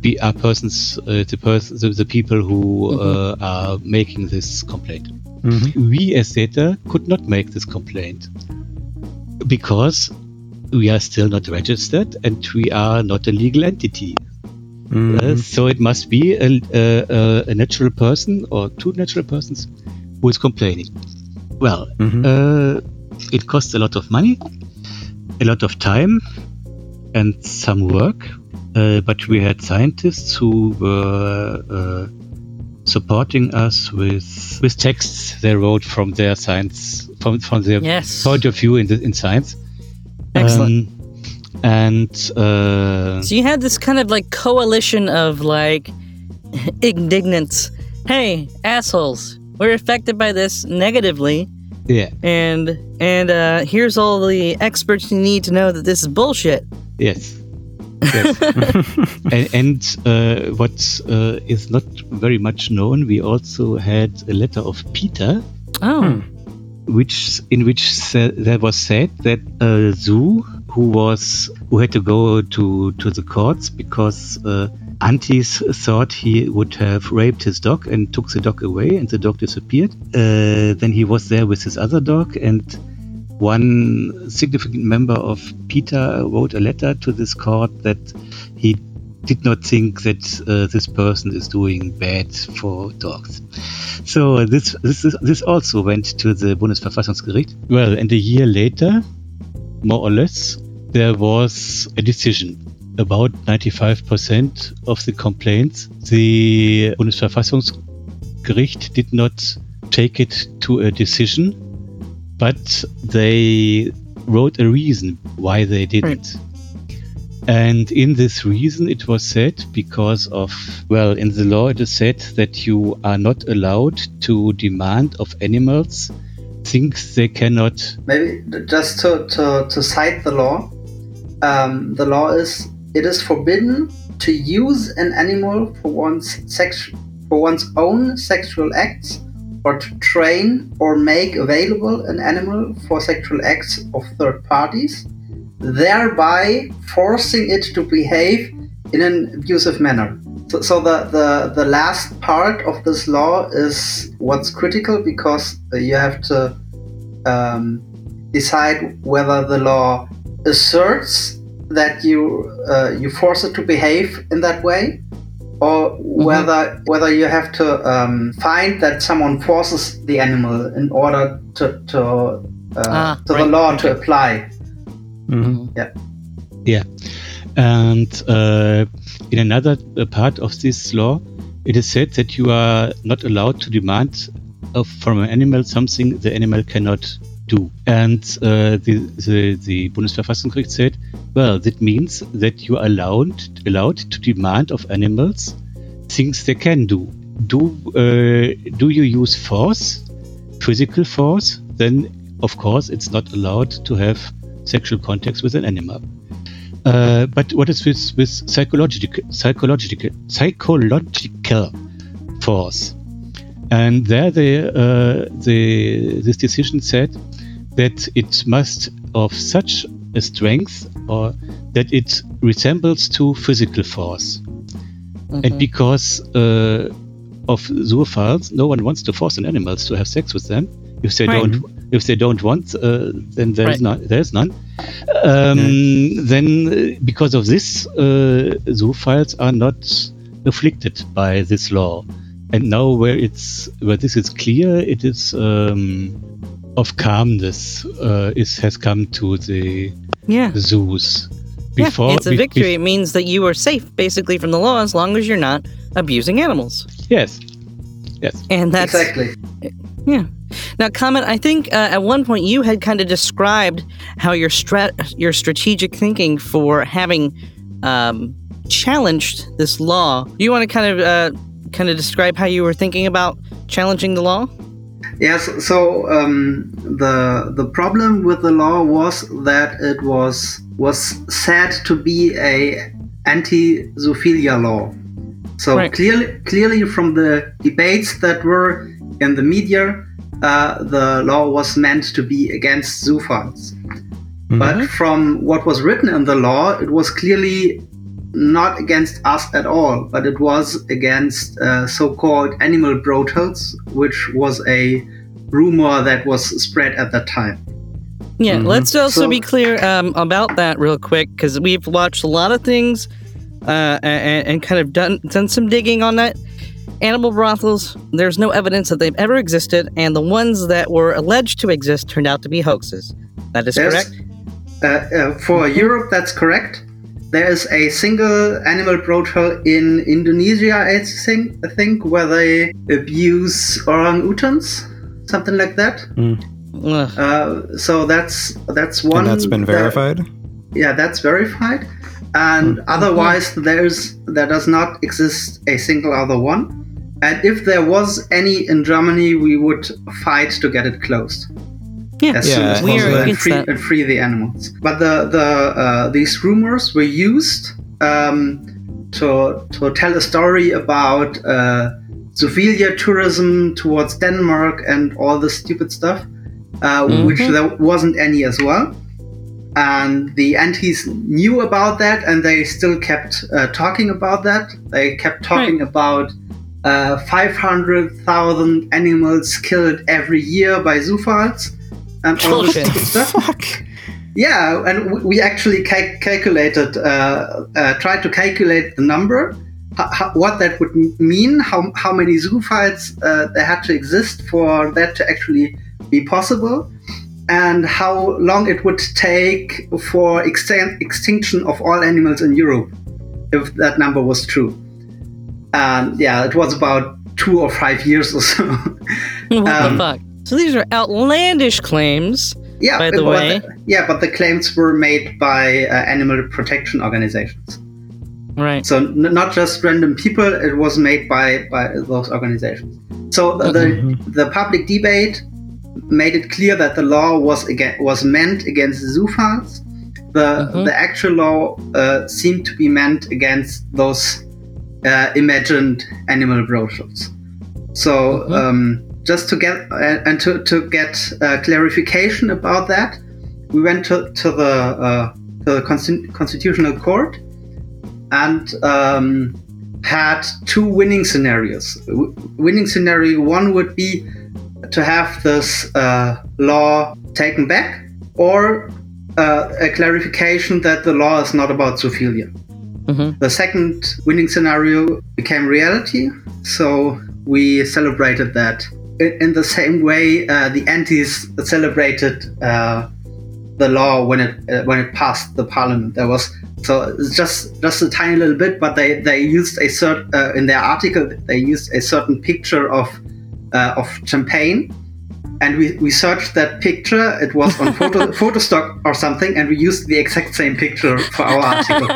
be are persons uh, the, pers- the the people who uh, are making this complaint. We as Zeta could not make this complaint because we are still not registered and we are not a legal entity. Uh, so it must be a, a, a- a natural person or two natural persons who is complaining. Well, uh, it costs a lot of money, a lot of time, and some work. Uh, but we had scientists who were uh, supporting us with with texts they wrote from their science from from their Yes. point of view in the, in science. Excellent. Um, and uh, So you had this kind of like coalition of like indignants. Hey, assholes, we're affected by this negatively, yeah, and and uh, here's all the experts you need to know that this is bullshit. yes. yes. and and uh, what uh, is not very much known, we also had a letter of Peter, Oh, which in which sa- there was said that uh, Zoo, who was who had to go to to the courts because uh, Antis thought he would have raped his dog and took the dog away, and the dog disappeared. Uh, then he was there with his other dog, and one significant member of Peter wrote a letter to this court that he did not think that uh, this person is doing bad for dogs. So this this this also went to the Bundesverfassungsgericht. Well, and a year later, more or less, there was a decision. About 95% of the complaints, the Bundesverfassungsgericht did not take it to a decision, but they wrote a reason why they didn't. And in this reason, it was said because of, well, in the law, it is said that you are not allowed to demand of animals things they cannot. Maybe just to, to, to cite the law, um, the law is it is forbidden to use an animal for one's sex for one's own sexual acts or to train or make available an animal for sexual acts of third parties, thereby forcing it to behave in an abusive manner. So, so the, the, the last part of this law is what's critical because you have to um, decide whether the law asserts that you uh, you force it to behave in that way, or whether whether you have to um, find that someone forces the animal in order to to, uh, Ah, to the right, law to apply. Mhm. Yeah. And uh, in another uh, part of this law, it is said that you are not allowed to demand of, from an animal something the animal cannot do. And uh, the, the, the Bundesverfassungsgericht said, well, that means that you are allowed, allowed to demand of animals things they can do. Do, uh, do you use force, physical force? Then, of course, it's not allowed to have sexual contacts with an animal. Uh, but what is with, with psychological, psychological, psychological force? And there, the, uh, the this decision said that it must of such a strength or that it resembles to physical force. And because uh, of zoophiles, no one wants to force an animals to have sex with them. If they Right. don't, if they don't want, uh, then there's Right. none. There's none. Um, Then, uh, because of this, uh, zoophiles are not afflicted by this law. And now, where it's where this is clear, it is um, of calmness. Uh, is has come to the Yeah. zoos. Yeah, it's a be- victory. bef- It means that you are safe, basically, from the law as long as you're not abusing animals. yes, yes. And that's exactly. yeah. Now, Komet. I think uh, at one point you had kind of described how your strat, your strategic thinking for having um, challenged this law. You want to kind of uh, kind of describe how you were thinking about challenging the law? Yes. So um, the the problem with the law was that it was was said to be a anti-zoophilia law. So Right. clearly, clearly from the debates that were in the media, uh, the law was meant to be against zoophiles. But from what was written in the law, it was clearly not against us at all, but it was against uh, so-called animal brothels, which was a rumor that was spread at that time. Yeah, let's also So- be clear um, about that real quick because we've watched a lot of things uh, and, and kind of done done some digging on that. Animal brothels, there's no evidence that they've ever existed, and the ones that were alleged to exist turned out to be hoaxes. That is There's- correct. Uh, uh, for Europe, that's correct. There is a single animal brothel in Indonesia, I think, I think where they abuse orang-utans, something like that. Ugh. Uh, so that's that's one. and that's been that- verified. yeah, that's verified. And otherwise, there's there does not exist a single other one. And if there was any in Germany, we would fight to get it closed yeah, as soon Yeah, as we possible and free, and free the animals. But the the uh, these rumors were used um, to to tell a story about uh, zoophilia tourism towards Denmark and all this stupid stuff, uh, which there wasn't any as well. And the antis knew about that, and they still kept uh, talking about that. They kept talking about uh, 500,000 animals killed every year by zoophiles and all this stuff. Fuck. Yeah, and we- actually ca- calculated, uh, uh, tried to calculate the number, what that would mean, how, how many zoophiles uh, there had to exist for that to actually be possible, and how long it would take for extin- extinction of all animals in Europe, if that number was true. And yeah, it was about two or five years or so. what um, the fuck? So these are outlandish claims. Yeah, By the way. yeah, but the claims were made by uh, animal protection organizations. Right. So n- not just random people; it was made by by those organizations. So the the, the public debate made it clear that the law was again was meant against zoophiles. The Mhm. the actual law uh, seemed to be meant against those uh, imagined animal brothels. So Mhm. um, just to get uh, and to, to get uh, clarification about that, we went to, to the uh, to the Consti- constitutional court and um, had two winning scenarios. W- winning scenario one would be to have this uh, law taken back, or uh, a clarification that the law is not about zoophilia. Mhm. The second winning scenario became reality, so we celebrated that. In, in the same way, uh, the antis celebrated uh, the law when it uh, when it passed the parliament. There was so it's just just a tiny little bit, but they they used a cert uh, in their article. They used a certain picture of uh, of champagne, and we, we searched that picture. It was on photo Photostock or something, and we used the exact same picture for our article.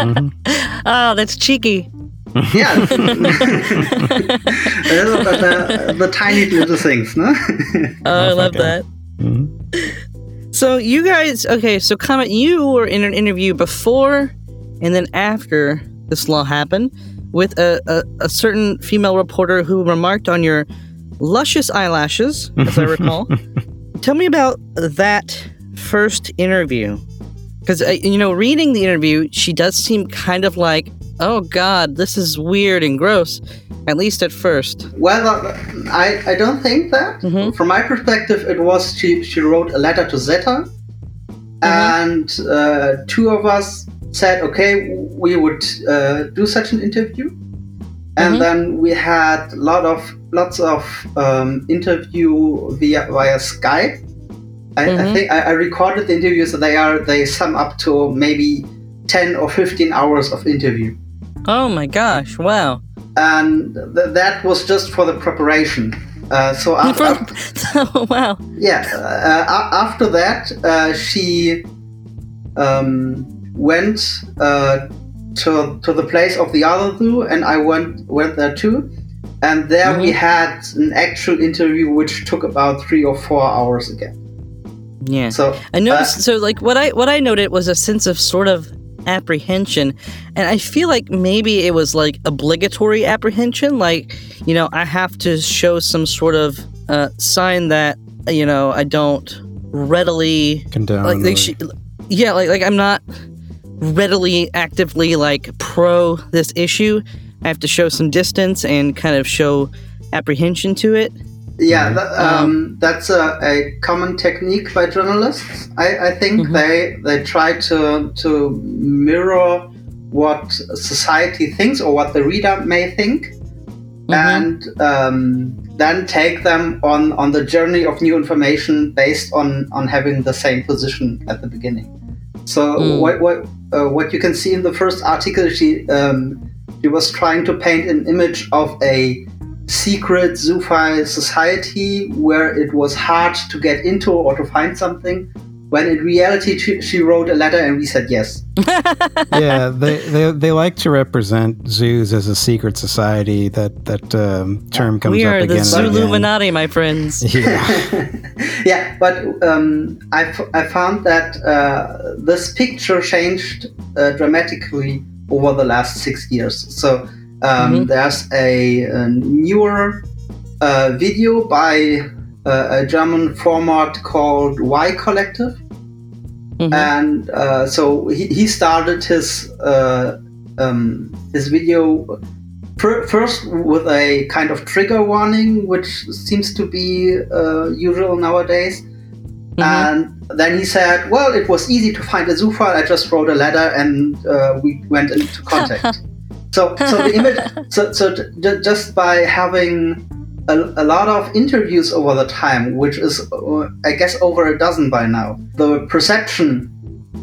Mhm. Oh, that's cheeky. Yeah, the, the, the tiny little things, no? Oh, I love Okay. that. Mhm. So you guys, okay, so Komet, you were in an interview before and then after this law happened with a, a, a certain female reporter who remarked on your luscious eyelashes, as I recall. Tell me about that first interview. Because, uh, you know, reading the interview, she does seem kind of like, oh God, this is weird and gross, at least at first. Well, uh, I, I don't think that. Mhm. From my perspective, it was she, she wrote a letter to Zeta, and uh, two of us said, okay, we would uh, do such an interview. And Mhm. then we had lot of lots of um, interview via via Skype. I, I Mhm. think I, I recorded the interviews. So they are they sum up to maybe ten or fifteen hours of interview Oh my gosh, wow. and th- that was just for the preparation. Uh, so after, oh, wow. yeah, uh, after that, uh, she um, went uh, to to the place of the other two, and I went went there too. And there we Mhm. had an actual interview, which took about three or four hours again. Yeah. So I noticed. so, like, what I what I noted was a sense of sort of apprehension, and I feel like maybe it was like obligatory apprehension. Like, you know, I have to show some sort of uh, sign that you know I don't readily Condone. like. They she, yeah, like like I'm not readily actively like pro this issue. I have to show some distance and kind of show apprehension to it. Yeah, tha- um, that's a, a common technique by journalists. I, I think Mhm. they they try to to mirror what society thinks or what the reader may think, Mhm. and um, then take them on on the journey of new information based on on having the same position at the beginning. So Mm. what what uh, what you can see in the first article, she um, she was trying to paint an image of a secret zoophile society where it was hard to get into or to find something. When in reality, she, she wrote a letter and we said yes. yeah, they, they they like to represent zoos as a secret society. That that um, term comes we up again. the and again. Zuluminati, my friends. Yeah. yeah, but um, I, f- I found that uh, this picture changed uh, dramatically over the last six years. So um, Mhm. there's a, a newer uh, video by uh, a German format called Y Collective. Mhm. and uh, so he, he started his uh, um, his video fir- first with a kind of trigger warning, which seems to be uh, usual nowadays. Mhm. And then he said, "Well, it was easy to find a zoophile. I just wrote a letter, and uh, we went into contact." So, so the image, so, so j- just by having a, a lot of interviews over the time, which is, uh, I guess, over a dozen by now. The perception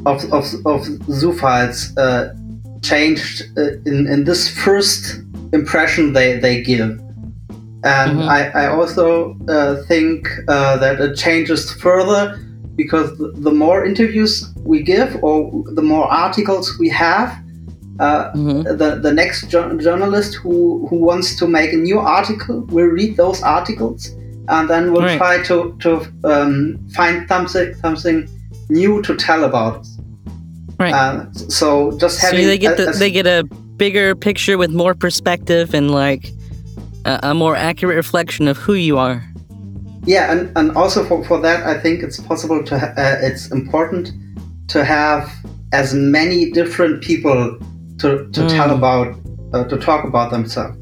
of, of, of zoophiles uh, changed uh, in, in this first impression they, they give. And Mhm. I, I also uh, think uh, that it changes further because the, the more interviews we give or the more articles we have, uh, Mhm. the, the next jour- journalist who, who wants to make a new article will read those articles and then we'll Right. try to to um, find something something new to tell about. us. Right. Uh, so just so having they get a- the, a- they get a bigger picture with more perspective and like a, a more accurate reflection of who you are. Yeah, and, and also for, for that, I think it's possible to, ha- uh, it's important to have as many different people to, to tell Mm. about, uh, to talk about themselves.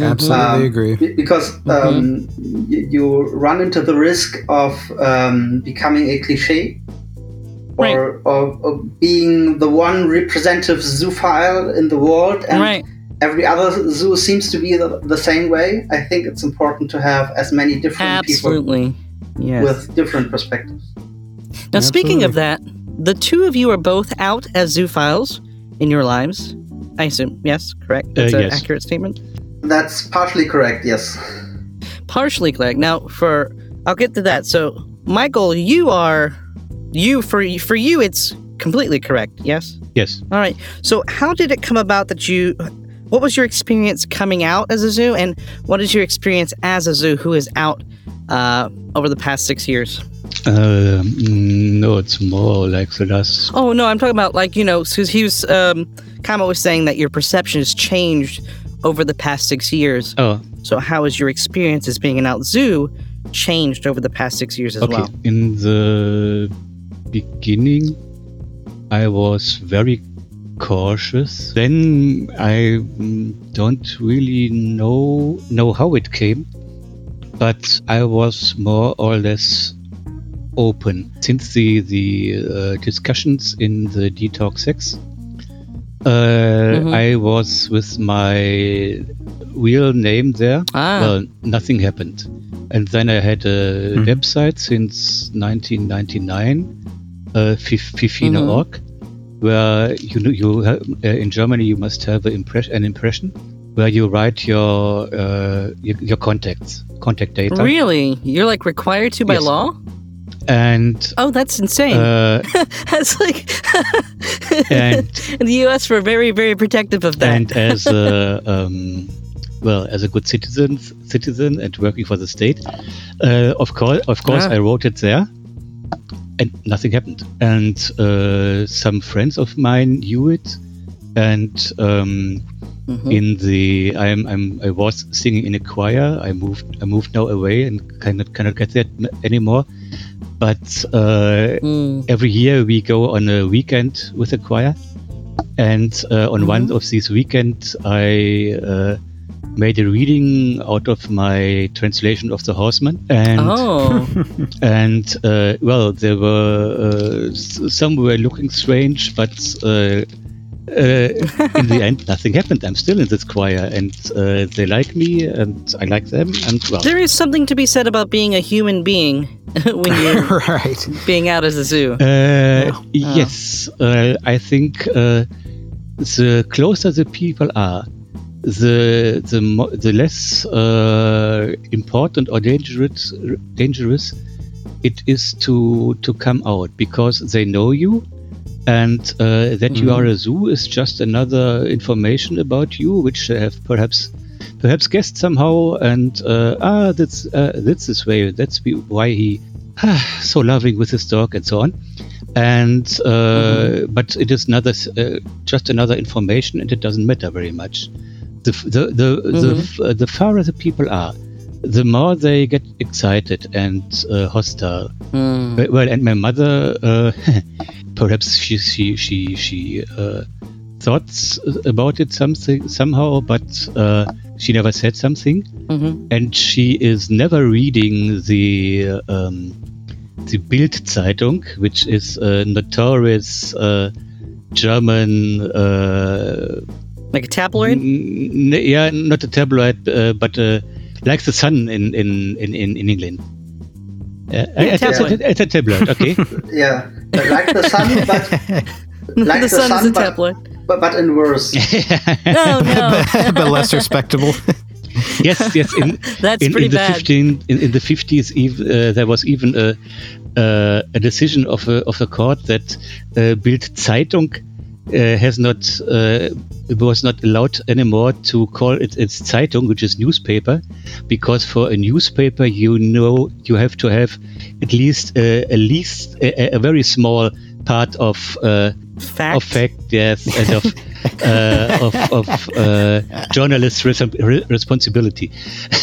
Absolutely Um, agree. Because um, y- you run into the risk of um, becoming a cliche or, or, or being the one representative zoophile in the world and right. every other zoo seems to be the, the same way. I think it's important to have as many different people Absolutely. Yes. with different perspectives. Now, speaking of that, the two of you are both out as zoophiles in your lives. I assume, yes, correct. That's an yes. accurate statement. That's partially correct, yes. Partially correct. Now, for I'll get to that. So, Michael, you are you for for you. It's completely correct. Yes. Yes. All right. So, how did it come about that you? What was your experience coming out as a zoo, and what is your experience as a zoo who is out uh, over the past six years? Uh, no, it's more like the last. Oh no, I'm talking about like you know, because he was um, Kama was saying that your perception has changed over the past six years. Oh, So, how has your experience as being an out zoo changed over the past six years as okay. well? In the beginning, I was very cautious. Then I mm, don't really know know how it came, but I was more or less open since the the uh, discussions in the D Talk Sex. Uh, Mhm. I was with my real name there. Ah, Well, nothing happened. And then I had a Mhm. website since 1999, uh, Fif- Fifine.org, where you know you have, uh, in Germany you must have an, impress- an impression where you write your uh, your, your contacts, contact data, really? You're like required to by Yes. law? And Oh, that's insane. uh, that's like and in the U.S. we're very, very protective of that. and as a um, well as a good citizen citizen and working for the state uh, of course of course Ah. i wrote it there and nothing happened and uh, some friends of mine knew it and um, Mhm. in the I'm, I'm i was singing in a choir i moved i moved now away and cannot cannot get that anymore but uh, Mm. every year we go on a weekend with the choir. And uh, on one of these weekends i uh, made a reading out of my translation of the horseman. And Oh, and uh, well there were uh, some were looking strange but uh, in the end nothing happened i'm still in this choir and uh, they like me and i like them and well there is something to be said about being a human being when you're right. being out as a zoo. Uh, yes, uh, I think uh, the closer the people are, the the mo- the less uh, important or dangerous dangerous it is to to come out because they know you, and uh, that you are a zoo is just another information about you which they have perhaps perhaps guessed somehow and uh, ah that's uh, that's this way. That's why he so loving with his dog and so on. And uh, but it is another uh, just another information and it doesn't matter very much. The the the the, f- uh, the fairer the people are the more they get excited and uh, hostile. Mm. well, well, and my mother, uh, perhaps she she she she uh, thought about it something somehow, but uh, she never said something, Mhm. and she is never reading the um, the Bild Zeitung, which is a notorious uh, German. Uh, Like a tabloid? n- n- yeah, not a tabloid, uh, but uh, like the Sun in in in in, in England. Uh, it's, a, tabloid. it's a tabloid, okay. Yeah, but like the sun, but like the the sun is a but- tabloid. but, but in worse. No, no, but less respectable. yes, yes. In, that's in, pretty in the bad. 15 in, in the 50s, ev- uh, there was even a uh, a decision of a of a court that uh, Bild Zeitung uh, has not uh, was not allowed anymore to call it its Zeitung, which is newspaper, because for a newspaper you know you have to have at least uh, at least a, a very small part of uh, Fact. of fact, yes, and of uh, of, of uh, journalist res- re- responsibility.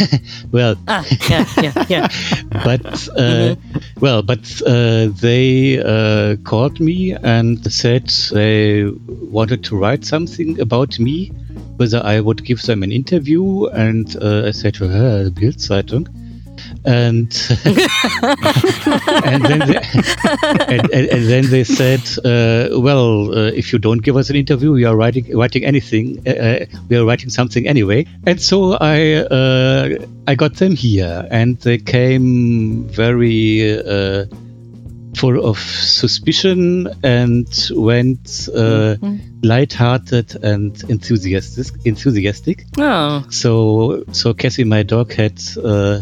well, Ah, yeah, yeah, yeah. but uh, well, but uh, they uh, called me and said they wanted to write something about me, whether I would give them an interview, and uh, I said to her, the Bild Zeitung. And and then they, and, and, and then they said, uh, "Well, uh, if you don't give us an interview, we are writing writing anything. Uh, uh, we are writing something anyway." And so I uh, I got them here, and they came very uh, full of suspicion and went uh, light-hearted and enthusiastic. Enthusiastic. Oh, So so Cassie, my dog, had uh,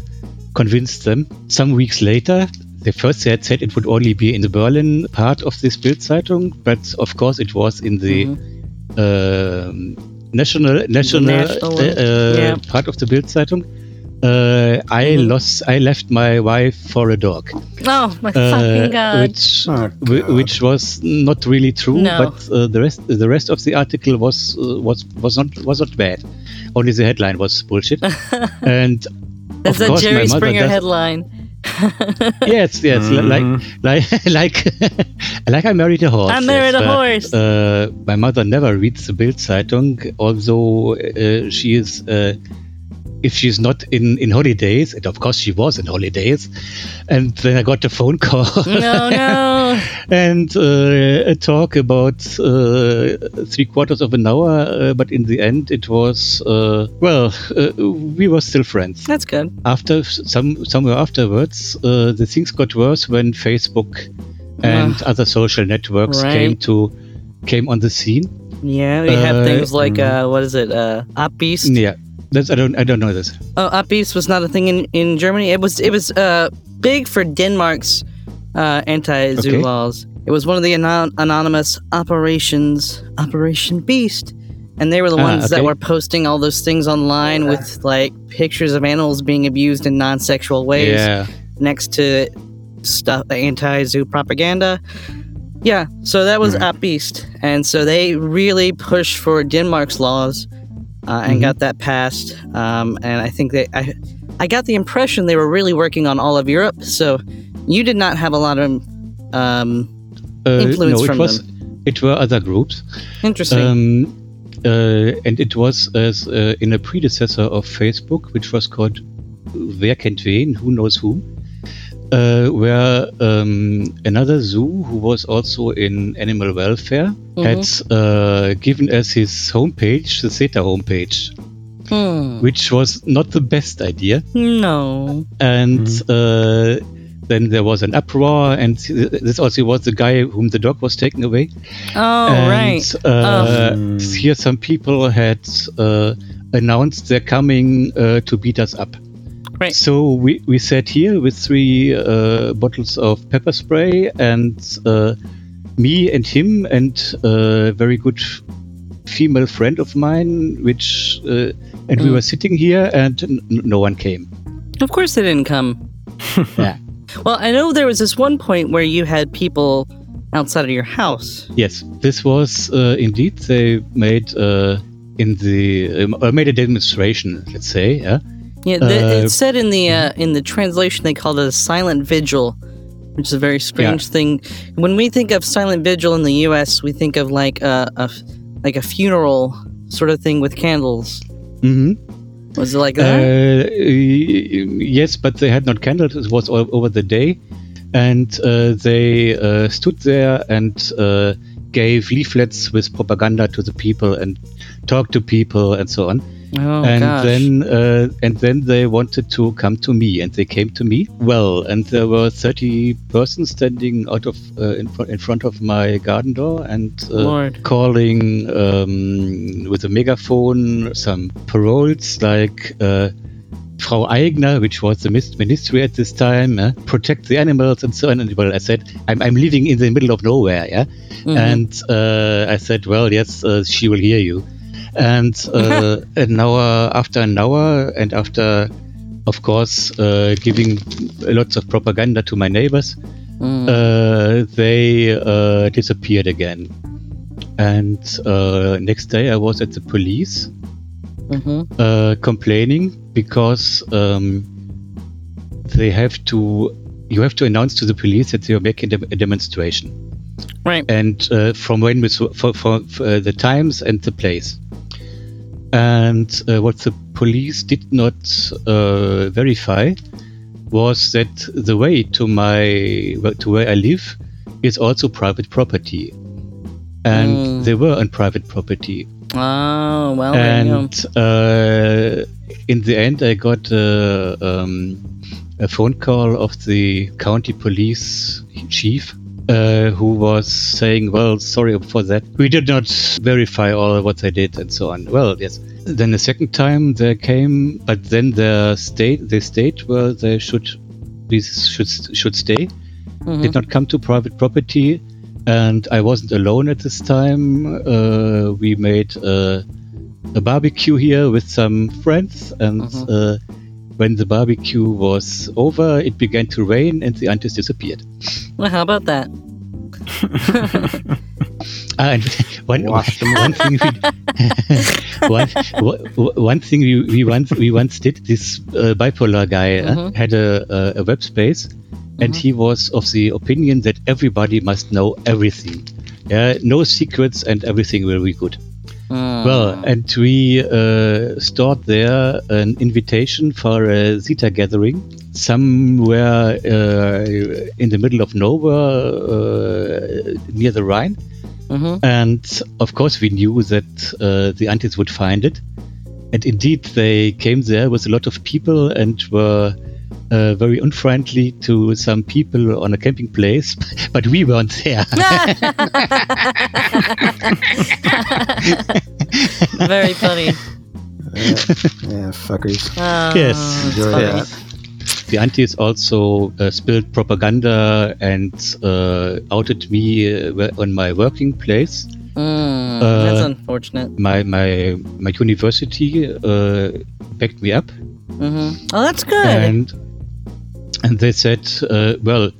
convinced them. Some weeks later, they first had said it would only be in the Berlin part of this Bild Zeitung, but of course it was in the um national national, National uh, uh, yeah. part of the Bild Zeitung. Uh, I lost. I left my wife for a dog, oh my uh, fucking god! which Oh, whi- God. which was not really true. No. But uh, the rest the rest of the article was uh, was was not was not bad. Only the headline was bullshit. and That's of a course, Jerry mother Springer does- headline. Yes, yes, li- Mhm. like like like like I married a horse. I married yes, a but, horse. Uh, my mother never reads the Bild Zeitung, although uh, she is. Uh, if she's not in, in holidays, and of course she was in holidays, and then I got a phone call No, no. and uh, a talk about uh, three quarters of an hour, uh, but in the end it was uh, well, uh, we were still friends That's good. after some somewhere afterwards, uh, the things got worse when Facebook and other social networks Right. came to came on the scene. Yeah, we have things like uh, what is it? Uh, OpBeast. Yeah, that's I don't I don't know this. Oh, OpBeast was not a thing in, in Germany. It was it was uh, big for Denmark's uh, anti-zoo Okay. laws. It was one of the anon- anonymous operations, Operation Beast, and they were the Ah, ones that okay. were posting all those things online with like pictures of animals being abused in non-sexual ways Yeah, next to stuff anti-zoo propaganda. Yeah, so that was OpBeast, and so they really pushed for Denmark's laws uh, and Mhm. got that passed. Um, and I think they, I, I got the impression they were really working on all of Europe. So you did not have a lot of um, uh, Influence no, it from was it were other groups. interesting. Um, uh, and it was as uh, in a predecessor of Facebook, which was called Wer kennt wen? Who knows whom? Uh, where um, another zoo who was also in animal welfare had uh, given us his homepage, the Zeta homepage, Hmm. which was not the best idea. No. And uh, then there was an uproar, and this also was the guy whom the dog was taken away. Oh, and, right. Uh, Oh. Here, some people had uh, announced they're coming uh, to beat us up. Right. So we, we sat here with three uh, bottles of pepper spray, and uh, me and him and a very good female friend of mine, which uh, and we Mm. were sitting here, and n- no one came. Of course they didn't come. Yeah. Well, I know there was this one point where you had people outside of your house. Yes, this was uh, indeed they made uh, in the or made a demonstration. Let's say, yeah. Yeah, th- Uh, it said in the uh, in the translation they called it a silent vigil, which is a very strange thing. When we think of silent vigil in the U.S., we think of like a, a like a funeral sort of thing with candles. hmm Was it like that? Uh, yes, but they had not candles. It was all over the day, and uh, they uh, stood there and uh, gave leaflets with propaganda to the people and talked to people and so on. Oh and gosh. then uh, and then they wanted to come to me and they came to me well and there were 30 persons standing out of uh, in, front, in front of my garden door and uh, calling um, with a megaphone some paroles like uh, Frau Aigner, which was the ministry at this time, uh, protect the animals and so on. And well, I said, I'm, I'm living in the middle of nowhere, yeah. And uh, I said, well, yes, uh, she will hear you. And uh, an hour after an hour, and after, of course, uh, giving lots of propaganda to my neighbors, uh, they uh, disappeared again. And uh, next day, I was at the police uh, complaining because um, they have to. You have to announce to the police that you are making a a demonstration, Right. and uh, from when with for, for, for uh, the times and the place. And uh, what the police did not uh, verify was that the way to my to where I live is also private property, and they were on private property Oh, well, there you go. and uh, in the end, I got uh, um, a phone call of the county police chief. Uh, who was saying, "Well, sorry for that. We did not verify all what they did and so on." Well, yes. Then the second time they came, but then the state, the state where they should, these should should stay, did not come to private property, and I wasn't alone at this time. Uh, we made uh, a barbecue here with some friends, and uh, when the barbecue was over, it began to rain, and the antis disappeared. Well, how about that? Ah, and one, one thing we, one, one thing we, we once we once did. This uh, bipolar guy uh, had a, a, a web space, and he was of the opinion that everybody must know everything. Yeah, no secrets, and everything will be good. Well, and we uh, stored there an invitation for a Zeta gathering somewhere uh, in the middle of nowhere uh, near the Rhine. And of course, we knew that uh, the Antis would find it. And indeed, they came there with a lot of people and were uh, very unfriendly to some people on a camping place, but we weren't there. Very funny. Yeah, fuckers. Oh, Yes. that's Enjoy funny. that. the Antis also uh, spilled propaganda and uh, outed me uh, on my working place. Mm, Uh, that's unfortunate. My my my university uh, backed me up, hmm Oh, that's good. and and they said, uh, well,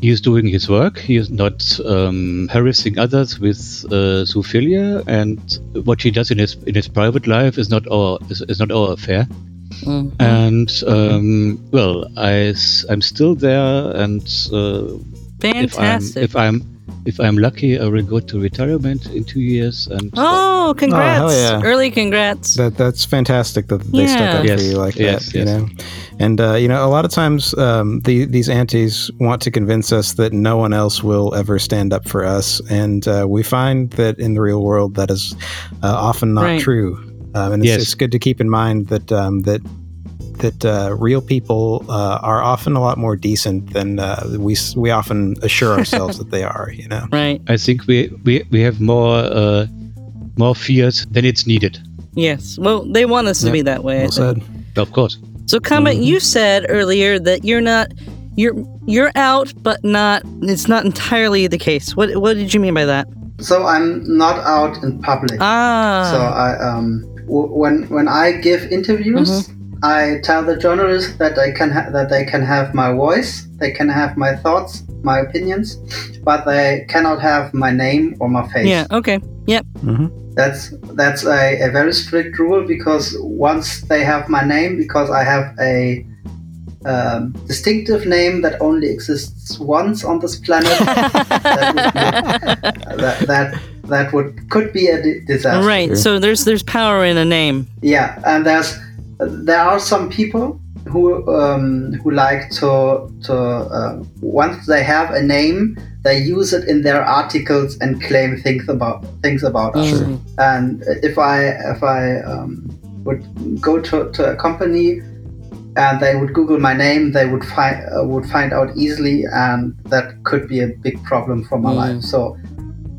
he is doing his work. He is not um, harassing others with uh, zoophilia, and what he does in his in his private life is not our is, is not our affair. Mhm. And um, well, I am still there, and uh, if I'm if I'm if I'm lucky, I will go to retirement in two years. And oh, congrats. hell yeah. Early congrats. That that's fantastic that they stuck Yeah. up Yes, for you like yes, that. You know, and uh, you know, a lot of times um, the, these antis want to convince us that no one else will ever stand up for us, and uh, we find that in the real world that is uh, often not Right. true. Um, and it's, Yes. it's good to keep in mind that um, that that uh, real people uh, are often a lot more decent than uh, we we often assure ourselves that they are. You know. right. I think we we, we have more uh, more fears than it's needed. Yes. Well, they want us to Yep. be that way. Well said. Of course. So, Komet, Mm-hmm. you said earlier that you're not, you're you're out, but not. It's not entirely the case. What What did you mean by that? So I'm not out in public. Ah. So I um w- when when I give interviews, I tell the journalists that they can ha- that they can have my voice, they can have my thoughts, my opinions, but they cannot have my name or my face. yeah. Okay. Yep. That's that's a, a very strict rule because once they have my name, because I have a um, distinctive name that only exists once on this planet, that, would be, that, that that would could be a di- disaster. Right. So there's there's power in a name. Yeah, and there's there are some people who um, who like to to uh, once they have a name, they use it in their articles and claim things about things about us. And if I if I um, would go to, to a company and they would Google my name, they would find uh, would find out easily, and that could be a big problem for my Mm. life. So.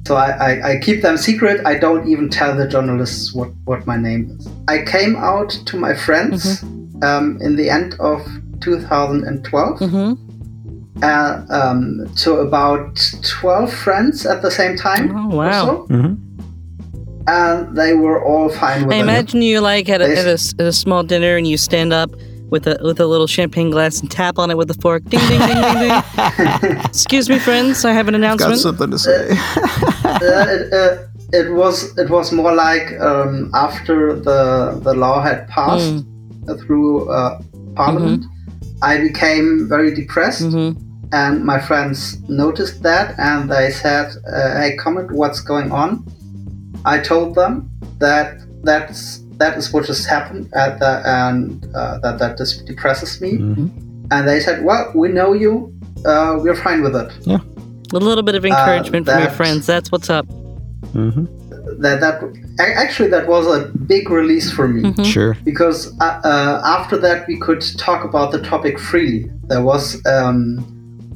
So I, I, I keep them secret. I don't even tell the journalists what, what my name is. I came out to my friends um, in the end of 2012 Mm-hmm. uh, um, to about 12 friends at the same time. Oh, wow. or so, Mhm. and they were all fine with I it. imagine you like at a, at, a, s- at a small dinner and you stand up with a with a little champagne glass and tap on it with a fork. Ding ding ding ding ding. Excuse me, friends. I have an announcement. Got announcement. something to say. uh, it, uh, it was it was more like um, after the the law had passed Mm. through uh, parliament, I became very depressed, hmm and my friends noticed that, and they said, uh, "Hey, Komet, what's going on?" I told them that that's that is what just happened, at the, and uh, that that just depresses me, Mhm. and they said, "Well, we know you." Uh, we're fine with it. A little bit of encouragement from your friends. That's what's up. Mhm. That that actually that was a big release for me. Mhm. Sure. because uh, uh, after that we could talk about the topic freely. There was um,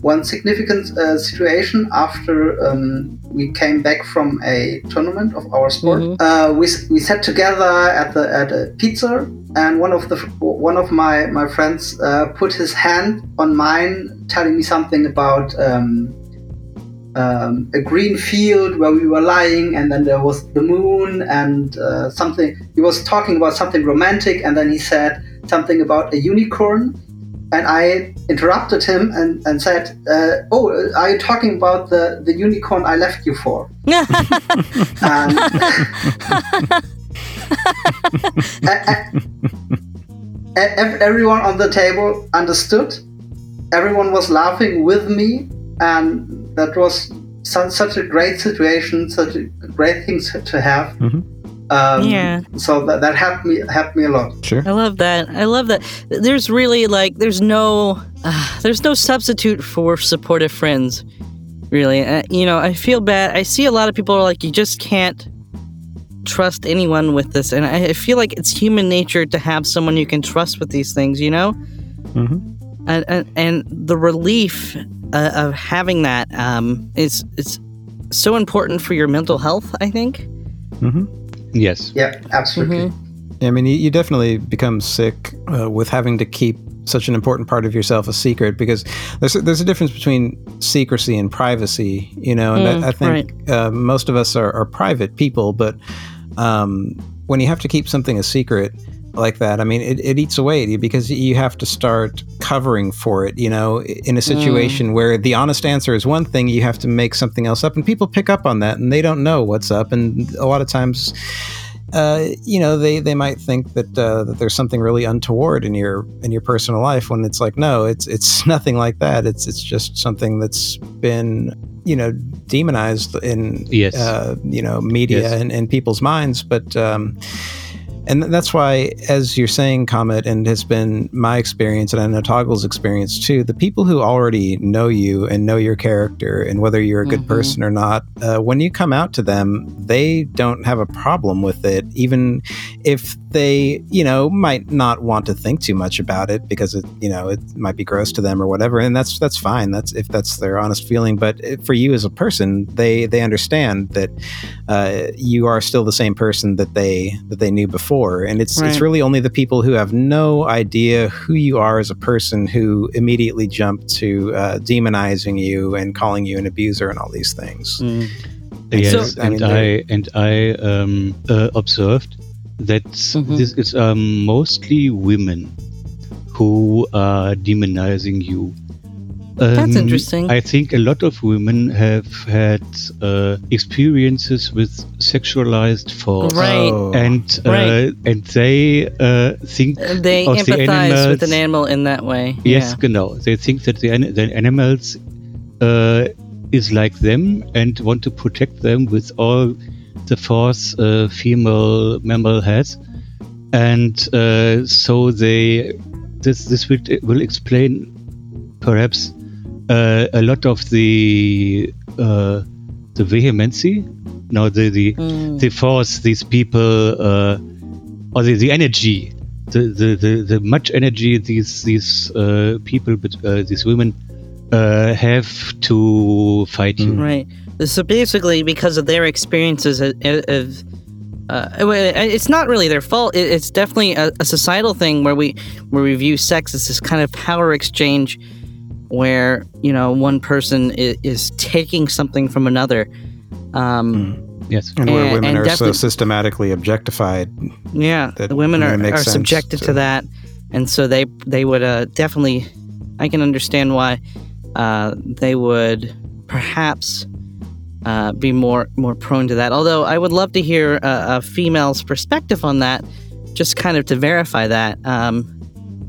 one significant uh, situation after um, we came back from a tournament of our sport. Mhm. Uh, we, we sat together at the at a pizza, and one of the one of my my friends uh, put his hand on mine, telling me something about. Um, um, a green field where we were lying, and then there was the moon, and uh, something. He was talking about something romantic, and then he said something about a unicorn. And I interrupted him and, and said, uh, "Oh, are you talking about the, the unicorn I left you for?" And ev- everyone on the table understood. Everyone was laughing with me, and that was such a great situation, such a great thing to to have. Mhm. Um, Yeah. So that, that helped me helped me a lot. Sure. I love that. I love that. There's really like there's no uh, there's no substitute for supportive friends. Really, uh, you know, I feel bad. I see a lot of people are like, you just can't trust anyone with this, and I, I feel like it's human nature to have someone you can trust with these things. You know, Mhm. and and, and the relief uh, of having that um, is is so important for your mental health. I think. Mhm. Yes. Yeah, absolutely. Mhm. I mean, you, you definitely become sick uh, with having to keep such an important part of yourself a secret because there's a, there's a difference between secrecy and privacy, you know. And Mm, I, I think uh, most of us are, are private people, but um, when you have to keep something a secret like that, I mean, it, it eats away at you because you have to start covering for it, you know, in a situation where the honest answer is one thing, you have to make something else up, and people pick up on that and they don't know what's up, and a lot of times uh, you know, they, they might think that uh, that there's something really untoward in your in your personal life when it's like, no, it's it's nothing like that. It's it's just something that's been you know demonized in Yes. uh, you know media Yes. and, and people's minds, but. Um, and that's why, as you're saying, Komet, and has been my experience, and I know Toggle's experience too, the people who already know you and know your character and whether you're a good Mhm. person or not, uh, when you come out to them, they don't have a problem with it, even if they, you know, might not want to think too much about it because it, you know, it might be gross to them or whatever, and that's that's fine. That's if that's their honest feeling. But for you as a person, they they understand that uh, you are still the same person that they that they knew before, and it's Right. it's really only the people who have no idea who you are as a person who immediately jump to uh, demonizing you and calling you an abuser and all these things. Mm. Yes, So- I mean, and I and I um, uh, observed that Mhm. this is um, mostly women who are demonizing you. That's Um, interesting. I think a lot of women have had uh, experiences with sexualized force, Right. Oh. and uh, Right. and they uh, think They of the empathize with an animal in that way. Yes, Yeah. genau. They think that the, an- the animals uh, is like them and want to protect them with all the force a female mammal has, and uh, so they this this will, will explain perhaps uh, a lot of the uh, the vehemency, no, the the Mm. the force these people uh, or the, the energy the, the, the, the much energy these these uh, people but uh, these women uh, have to fight you Right. So basically, because of their experiences of, of, uh, it's not really their fault. It's definitely a, a societal thing where we where we view sex as this kind of power exchange, where you know one person is, is taking something from another. Um, Yes. And where women and are so systematically objectified. Yeah, the women are, are sense subjected to, to- that, and so they they would uh, definitely. I can understand why uh, they would perhaps uh, be more more prone to that. Although I would love to hear a, a female's perspective on that, just kind of to verify that. Um,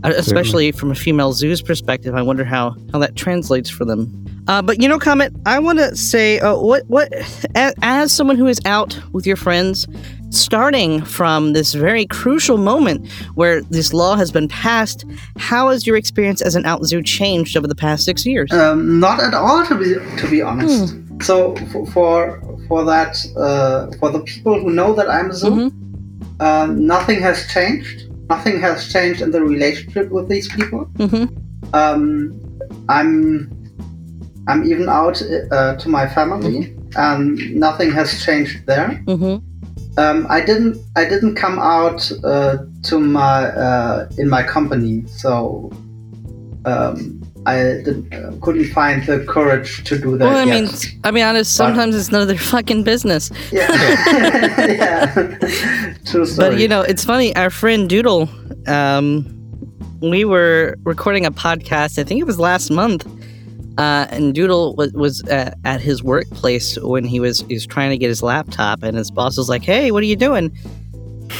uh, especially from a female zoo's perspective, I wonder how how that translates for them. Uh, but you know, Komet. I want to say, uh, what what as, as someone who is out with your friends, starting from this very crucial moment where this law has been passed, how has your experience as an out zoo changed over the past six years? Um, not at all, to be to be honest. So for for, for that uh, for the people who know that I'm a zoo, Mhm. um, nothing has changed. Nothing has changed in the relationship with these people. hmm Um, I'm I'm even out uh, to my family, and nothing has changed there. hmm Um, I didn't I didn't come out uh, to my uh, in my company, so um, I uh, couldn't find the courage to do that. Well, I yet. mean, I'll be honest. Sometimes it's none of their fucking business. yeah, yeah. True story. But you know, it's funny. Our friend Doodle, um, we were recording a podcast. I think it was last month, uh, and Doodle was was uh, at his workplace when he was he was trying to get his laptop, and his boss was like, "Hey, what are you doing?"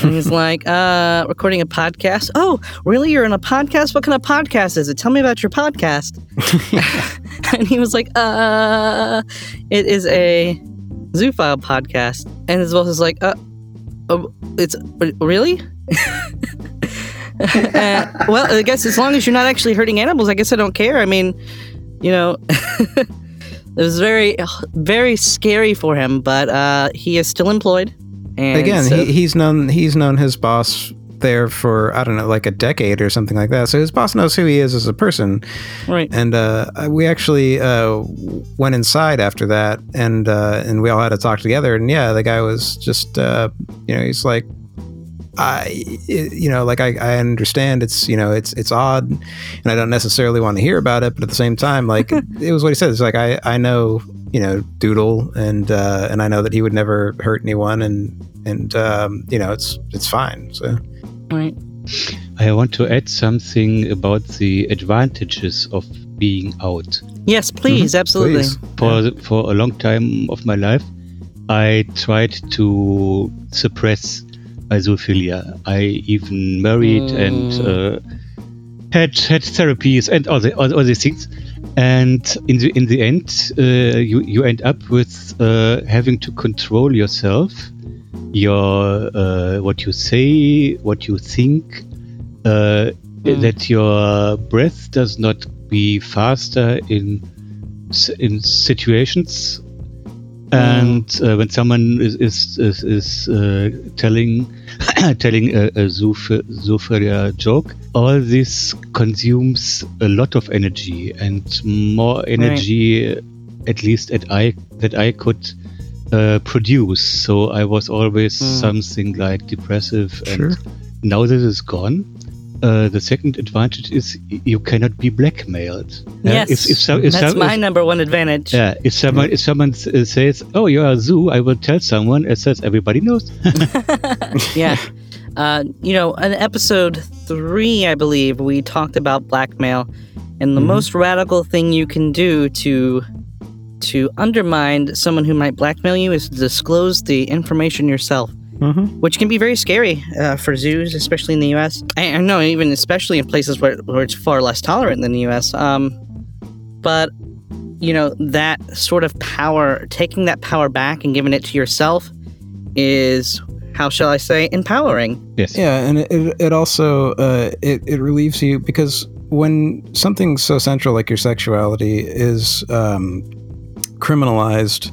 And he's like, uh, recording a podcast. Oh, really? You're in a podcast? What kind of podcast is it? Tell me about your podcast. and he was like, uh, it is a Zoophile podcast. And his boss is like, uh, oh, it's really? Uh, well, I guess as long as you're not actually hurting animals, I guess I don't care. I mean, you know, it was very, very scary for him, but uh, he is still employed. And Again, so- he, he's known he's known his boss there for I don't know, like a decade or something like that. So his boss knows who he is as a person. right. And uh, we actually uh, went inside after that, and uh, and we all had to talk together. And yeah, the guy was just, uh, you know, he's like, I, you know, like I, I understand it's, you know, it's it's odd, and I don't necessarily want to hear about it, but at the same time, like it was what he said. It's like I, I know, you know, Doodle, and uh, and I know that he would never hurt anyone, and and um, you know, it's it's fine. So Right. I want to add something about the advantages of being out. Yes, please, absolutely. please. For for a long time of my life, I tried to suppress my zoophilia. I even married and uh, had had therapies and all the all, all these things. And in the in the end, uh, you you end up with uh, having to control yourself, your uh, what you say, what you think, uh, that your breath does not be faster in in situations and uh, when someone is is is, is uh, telling telling a, a zoophilia joke, all this consumes a lot of energy and more energy, at least at I that I could uh, produce. So I was always something like depressive, and Sure. now this it's gone. Uh, the second advantage is you cannot be blackmailed. Yes, if, if, so, if that's some- my number one advantage. yeah, if someone if someone uh, says, "Oh, you're a zoo," I will tell someone. It says everybody knows. yeah. Uh, you know, in episode three, I believe, we talked about blackmail, and the most radical thing you can do to to undermine someone who might blackmail you is to disclose the information yourself, which can be very scary uh, for zoos, especially in the U.S. I, I know, even especially in places where, where it's far less tolerant than the U.S. Um, but you know that sort of power, taking that power back and giving it to yourself, is how shall I say, empowering. yes. Yeah, and it, it, it also uh, it, it relieves you because when something so central like your sexuality is um, criminalized,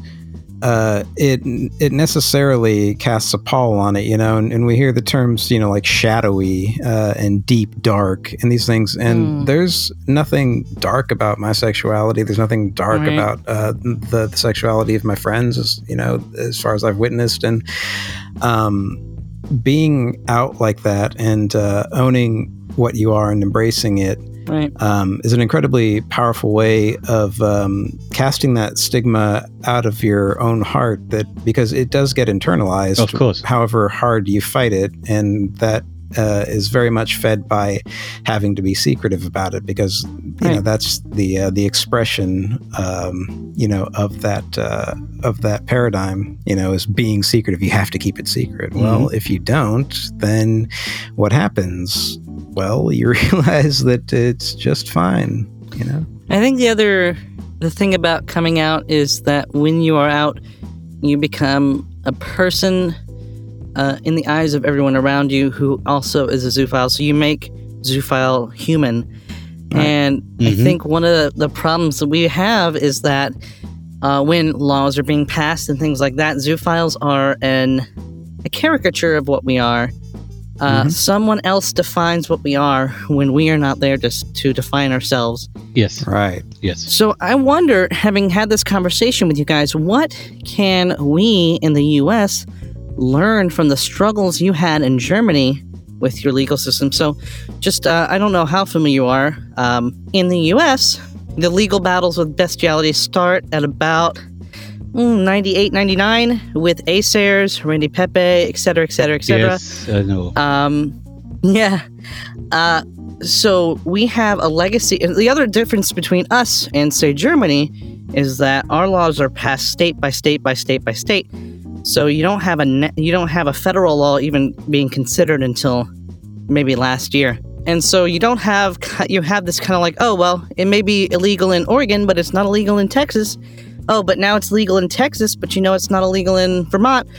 uh, it it necessarily casts a pall on it, you know, and, and we hear the terms, you know, like shadowy uh, and deep dark and these things, and Mm. there's nothing dark about my sexuality. There's nothing dark Right. about uh, the, the sexuality of my friends, as, you know, as far as I've witnessed, and um, being out like that and uh, owning what you are and embracing it Right. um, is an incredibly powerful way of um, casting that stigma out of your own heart. That because it does get internalized, Of course. however hard you fight it, and that uh, is very much fed by having to be secretive about it because you know that's the uh, the expression um, you know of that uh, of that paradigm you know is being secretive. You have to keep it secret. Well if you don't then what happens? Well you realize that it's just fine you know? I think the other the thing about coming out is that when you are out, you become a person uh, in the eyes of everyone around you who also is a zoophile. So you make zoophile human. And I Mhm. think one of the, the problems that we have is that uh, when laws are being passed and things like that, zoophiles are an a caricature of what we are. Uh, Mhm. Someone else defines what we are when we are not there to, to define ourselves. Yes. right Yes. So I wonder, having had this conversation with you guys, what can we in the U.S. learn from the struggles you had in Germany with your legal system? So, just uh, I don't know how familiar you are. Um, in the U.S., the legal battles with bestiality start at about mm, 98, 99 with Acers, Randy Pepe, et cetera, et cetera, et cetera. Yes. I know. Um, yeah. Uh, so we have a legacy. The other difference between us and say Germany is that our laws are passed state by state by state by state. So you don't have a you don't have a federal law even being considered until maybe last year. And so you don't have you have this kind of like oh well it may be illegal in Oregon but it's not illegal in Texas. Oh, but now it's legal in Texas, but you know it's not illegal in Vermont.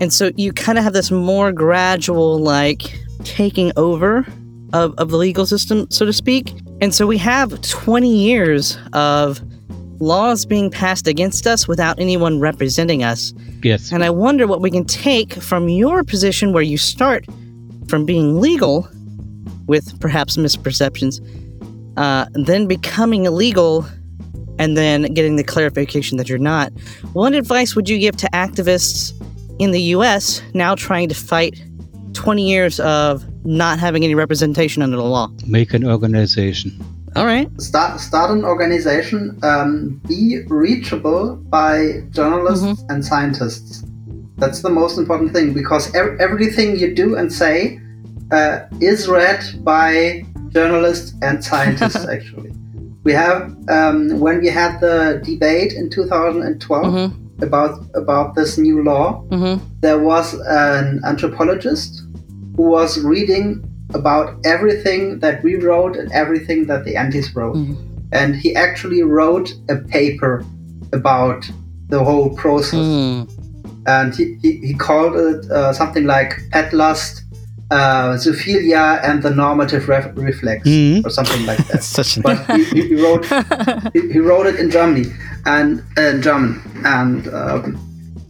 And so you kind of have this more gradual, like, taking over of, of the legal system, so to speak. And so we have 20 years of laws being passed against us without anyone representing us. Yes. And I wonder what we can take from your position where you start from being legal with perhaps misperceptions, uh, then becoming illegal, and then getting the clarification that you're not. What advice would you give to activists in the US now trying to fight 20 years of not having any representation under the law? Make an organization. All right. start start an organization um, be reachable by journalists and scientists that's the most important thing because ev- everything you do and say uh, is read by journalists and scientists actually we have um, when we had the debate in 2012 Mm-hmm. about about this new law Mm-hmm. there was an anthropologist who was reading about everything that we wrote and everything that the antis wrote. Mhm. And he actually wrote a paper about the whole process. Mm. And he, he, he called it uh, something like pet lust, uh, zoophilia, and the normative ref- reflex, Mhm. or something like that. That's such an but he, he he wrote he, he wrote it in Germany and uh, in German, and um,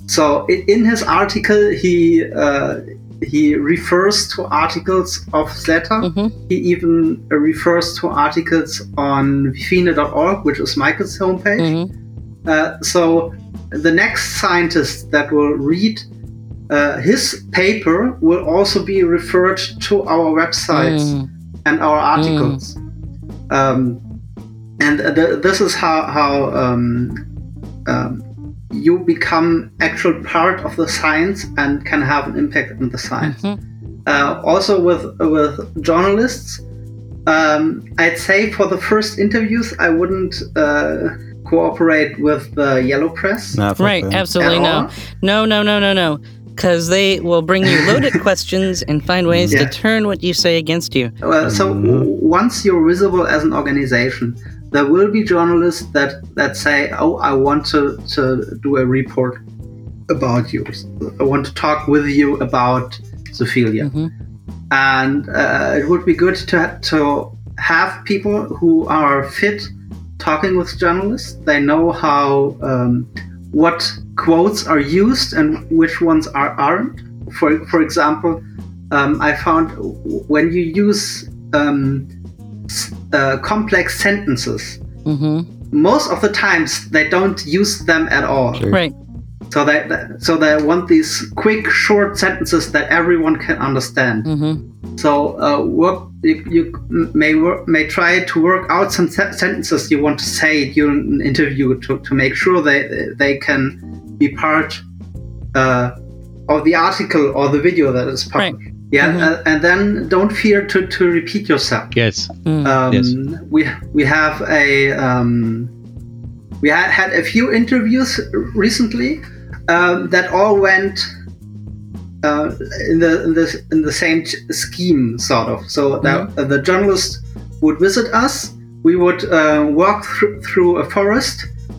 so i- in his article he uh, he refers to articles of Zeta. Mhm. He even refers to articles on vifine.org, which is Michael's homepage. Mhm. Uh, so the next scientist that will read uh, his paper will also be referred to our websites Mm. and our articles. Um, and th- this is how how um, um, you become actual part of the science and can have an impact on the science. Mhm. Uh, also with with journalists, um, I'd say for the first interviews, I wouldn't uh, cooperate with the yellow press. No, Right. them. Absolutely At no. No, no, no, no, no. Because they will bring you loaded questions and find ways Yeah. to turn what you say against you. Well, so w- once you're visible as an organization, there will be journalists that, that say, "Oh, I want to, to do a report about you. I want to talk with you about Zoophilia." Mhm. And uh, it would be good to to have people who are fit talking with journalists. They know how um, what quotes are used and which ones are aren't. For for example, um, I found when you use um, uh, complex sentences, Mm-hmm. most of the times they don't use them at all. Sure. Right. So they so they want these quick, short sentences that everyone can understand. Mm-hmm. So uh, work you, you may work, may try to work out some se- sentences you want to say during an interview to, to make sure they they can be part uh, of the article or the video that is published. Yeah, Mhm. uh, and then don't fear to, to repeat yourself. Yes. Mm. Um, Yes. We we have a um, we had had a few interviews recently um, that all went uh, in the in the in the same ch- scheme sort of. So that uh, the journalist would visit us. We would uh, walk thr- through a forest.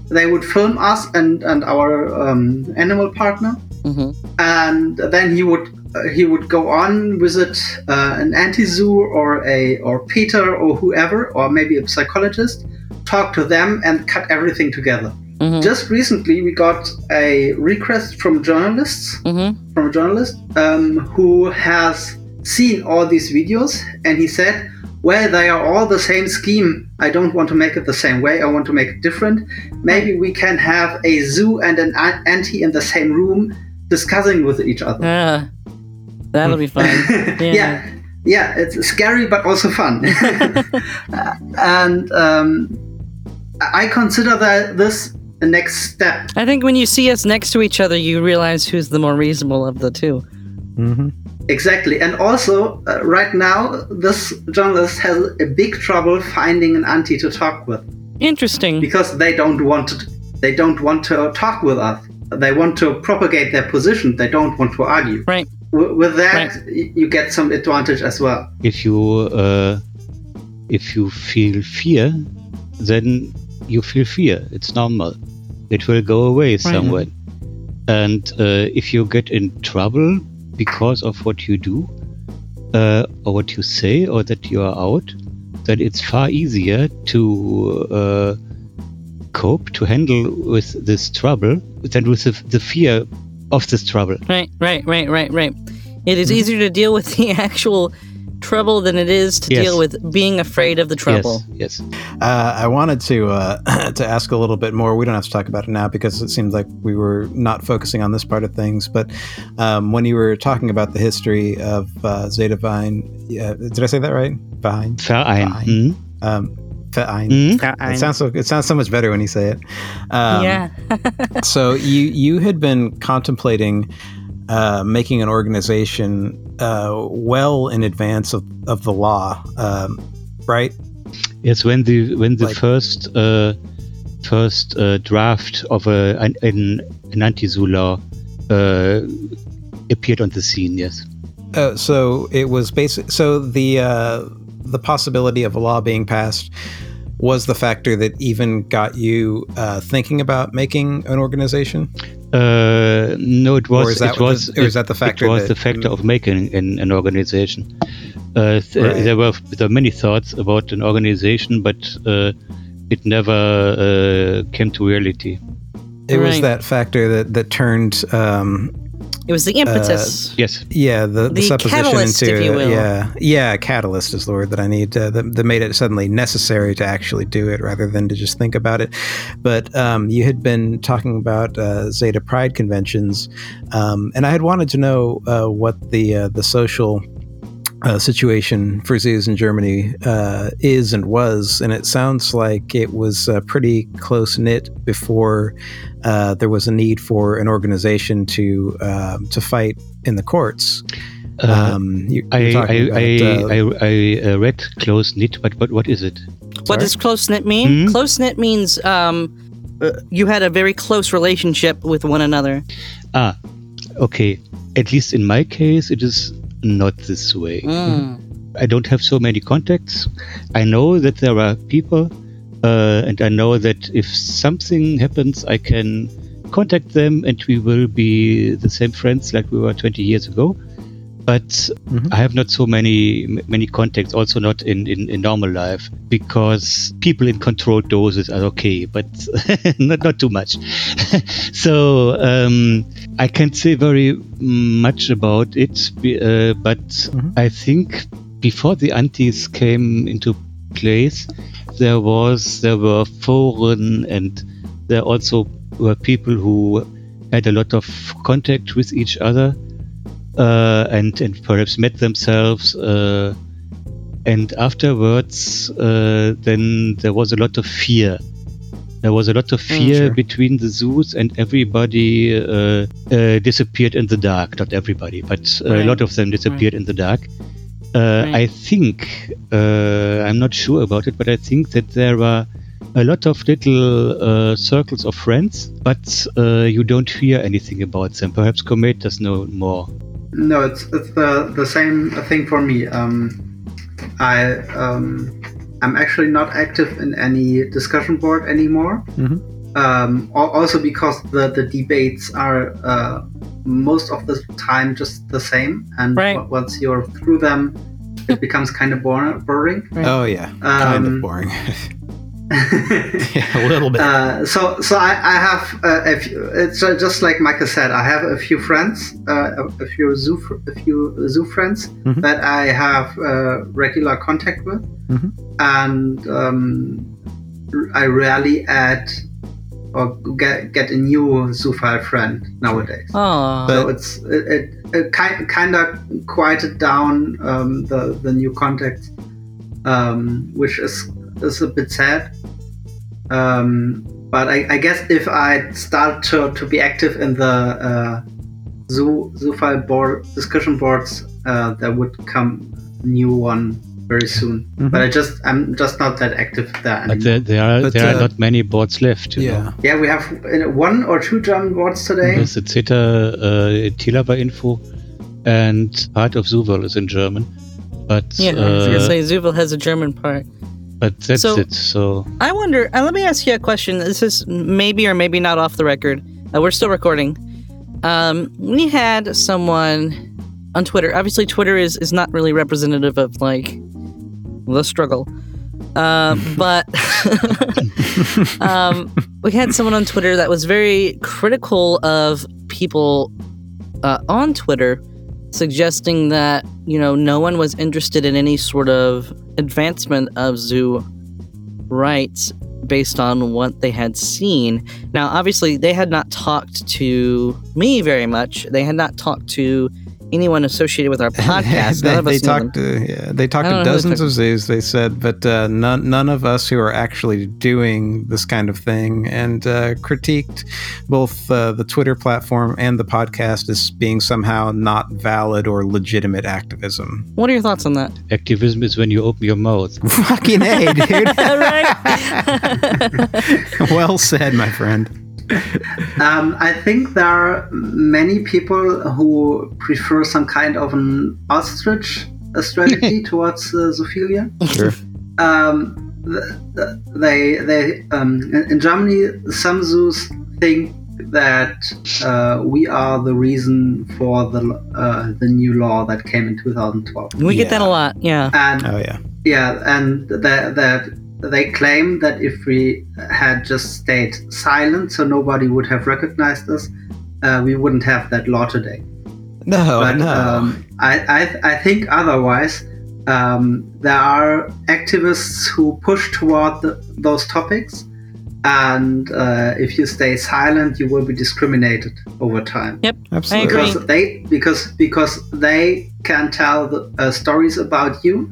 They would film us and and our um, animal partner Mm-hmm. and then he would he would go on visit uh, an anti-zoo or a or Peter or whoever or maybe a psychologist, talk to them and cut everything together. Mhm. Just recently, we got a request from journalists Mm-hmm. from a journalist um, who has seen all these videos and he said well they are all the same scheme i don't want to make it the same way i want to make it different maybe we can have a zoo and an anti in the same room discussing with each other Ah, that'll be fun. Yeah. yeah yeah it's scary but also fun and um, i consider that this the next step I think when you see us next to each other, you realize who's the more reasonable of the two. hmm Exactly, and also uh, right now, this journalist has a big trouble finding an anti to talk with Interesting. because they don't want to. They don't want to talk with us. They want to propagate their position. They don't want to argue. Right. W- with that, y- you get some advantage as well. If you uh, if you feel fear, then you feel fear. It's normal. It will go away somewhere. And uh, if you get in trouble because of what you do, uh, or what you say, or that you are out, then it's far easier to uh, cope, to handle with this trouble than with the, the fear of this trouble. Right, right, right, right, right. It is easier to deal with the actual trouble than it is to Yes. deal with being afraid of the trouble. Yes, yes. Uh, I wanted to uh, to ask a little bit more. We don't have to talk about it now because it seemed like we were not focusing on this part of things. But um, when you were talking about the history of uh, Zeta Vine, yeah, did I say that right? Vine, Verein. Verein. Mhm. um, Verein. I- It sounds so. It sounds so much better when you say it. Um, yeah. so you you had been contemplating uh, making an organization uh, well in advance of, of the law, um, right? Yes, when the when the Like- first uh, first uh, draft of a an, an, an anti-zoo law uh, appeared on the scene. Yes. Uh, so it was basic. So the uh, the possibility of a law being passed was the factor that even got you uh, thinking about making an organization. Uh, no, it was Or is that it was the- or is that the factor It was that- the factor of making an, an organization. Uh, th- Right. There were there were many thoughts about an organization, but uh, it never uh, came to reality. It was that factor that that turned. Um, It was the impetus. Yes. yeah, the, the, The supposition catalyst, into if you will. yeah, yeah, catalyst is the word that I need. Uh, that, that made it suddenly necessary to actually do it rather than to just think about it. But um, you had been talking about uh, Zeta Pride conventions, um, and I had wanted to know uh, what the uh, the social uh, situation for zoos in Germany uh, is and was, and it sounds like it was uh, pretty close knit before uh, there was a need for an organization to um, to fight in the courts. Uh, Um, you, I you're I talking I, about, uh, I, I uh, read close knit, but but what is it? What does close knit mean? Mhm. Close knit means um, uh, you had a very close relationship with one another. Ah, okay. At least in my case, it is not this way. Mm. I don't have so many contacts. I know that there are people, uh, and I know that if something happens, I can contact them, and we will be the same friends like we were 20 years ago. But Mhm. I have not so many many contacts. Also, not in, in, in normal life because people in controlled doses are okay, but not not too much. so um, I can't say very much about it, uh, but I think before the antis came into place, there was there were foreign and there also were people who had a lot of contact with each other uh, and and perhaps met themselves. Uh, and afterwards, uh, then there was a lot of fear. There was a lot of fear sure. between the zoos, and everybody uh, uh, disappeared in the dark. Not everybody, but uh, a lot of them disappeared in the dark. Uh, Right. I think uh, I'm not sure about it, but I think that there are a lot of little uh, circles of friends, but uh, you don't hear anything about them. Perhaps Komet does know more. No, it's it's the the same thing for me. Um, I um, I'm actually not active in any discussion board anymore. Mhm. Um, also because the the debates are uh, most of the time just the same, and Right. o- once you're through them, it becomes kind of bor- boring. Oh yeah, kind Um, of boring. yeah, a little bit. Uh, so, so I, I have uh, a few, it's uh, just like Michael said. I have a few friends, uh, a, a few zoo, fr- a few zoo friends Mhm. that I have uh, regular contact with, Mhm. and um, I rarely add or get get a new zoophile friend nowadays. Oh, so it's it, it, it kind kind of quieted down um, the the new contacts, um, which is is a bit sad. Um, but I, I guess if I start to, to be active in the uh, zoo zoophile board discussion boards, uh, there would come a new one very soon. Mhm. But I just I'm just not that active there. But anymore. there, there are But, there are uh, not many boards left. You yeah. know? yeah, we have uh, one or two German boards today. There's the Zeta uh, Tilava info, and part of Zooville is in German. But yeah. I was uh, gonna say Zooville has a German part. But that's So- it. So I wonder. Uh, let me ask you a question. This is maybe or maybe not off the record. Uh, we're still recording. Um, we had someone on Twitter. Obviously, Twitter is is not really representative of like the struggle. Um, but um, we had someone on Twitter that was very critical of people uh, on Twitter, suggesting that you know no one was interested in any sort of advancement of zoo rights based on what they had seen. Now, obviously, they had not talked to me very much. They had not talked to anyone associated with our podcast. they, None of they us them. talked to yeah, they talked to don't know who they dozens of zoos. They said, but uh, none none of us who are actually doing this kind of thing and uh, critiqued both uh, the Twitter platform and the podcast as being somehow not valid or legitimate activism. What are your thoughts on that? activism is when you open your mouth. Fucking a, dude. well said, my friend. Um, I think there are many people who prefer some kind of an ostrich uh, strategy towards uh, zoophilia. Sure. Um, th- th- they they um, in, in Germany some zoos think that uh, we are the reason for the uh, the new law that came in 2012, we get that a lot. Yeah. and Oh yeah. yeah, and that that they claim that if we had just stayed silent, so nobody would have recognized us, uh, we wouldn't have that law today. No, but no. um, I, I I think otherwise. Um, there are activists who push toward the, those topics, and uh, if you stay silent, you will be discriminated over time Yep, Absolutely. agree. because they because because they can tell the, uh, stories about you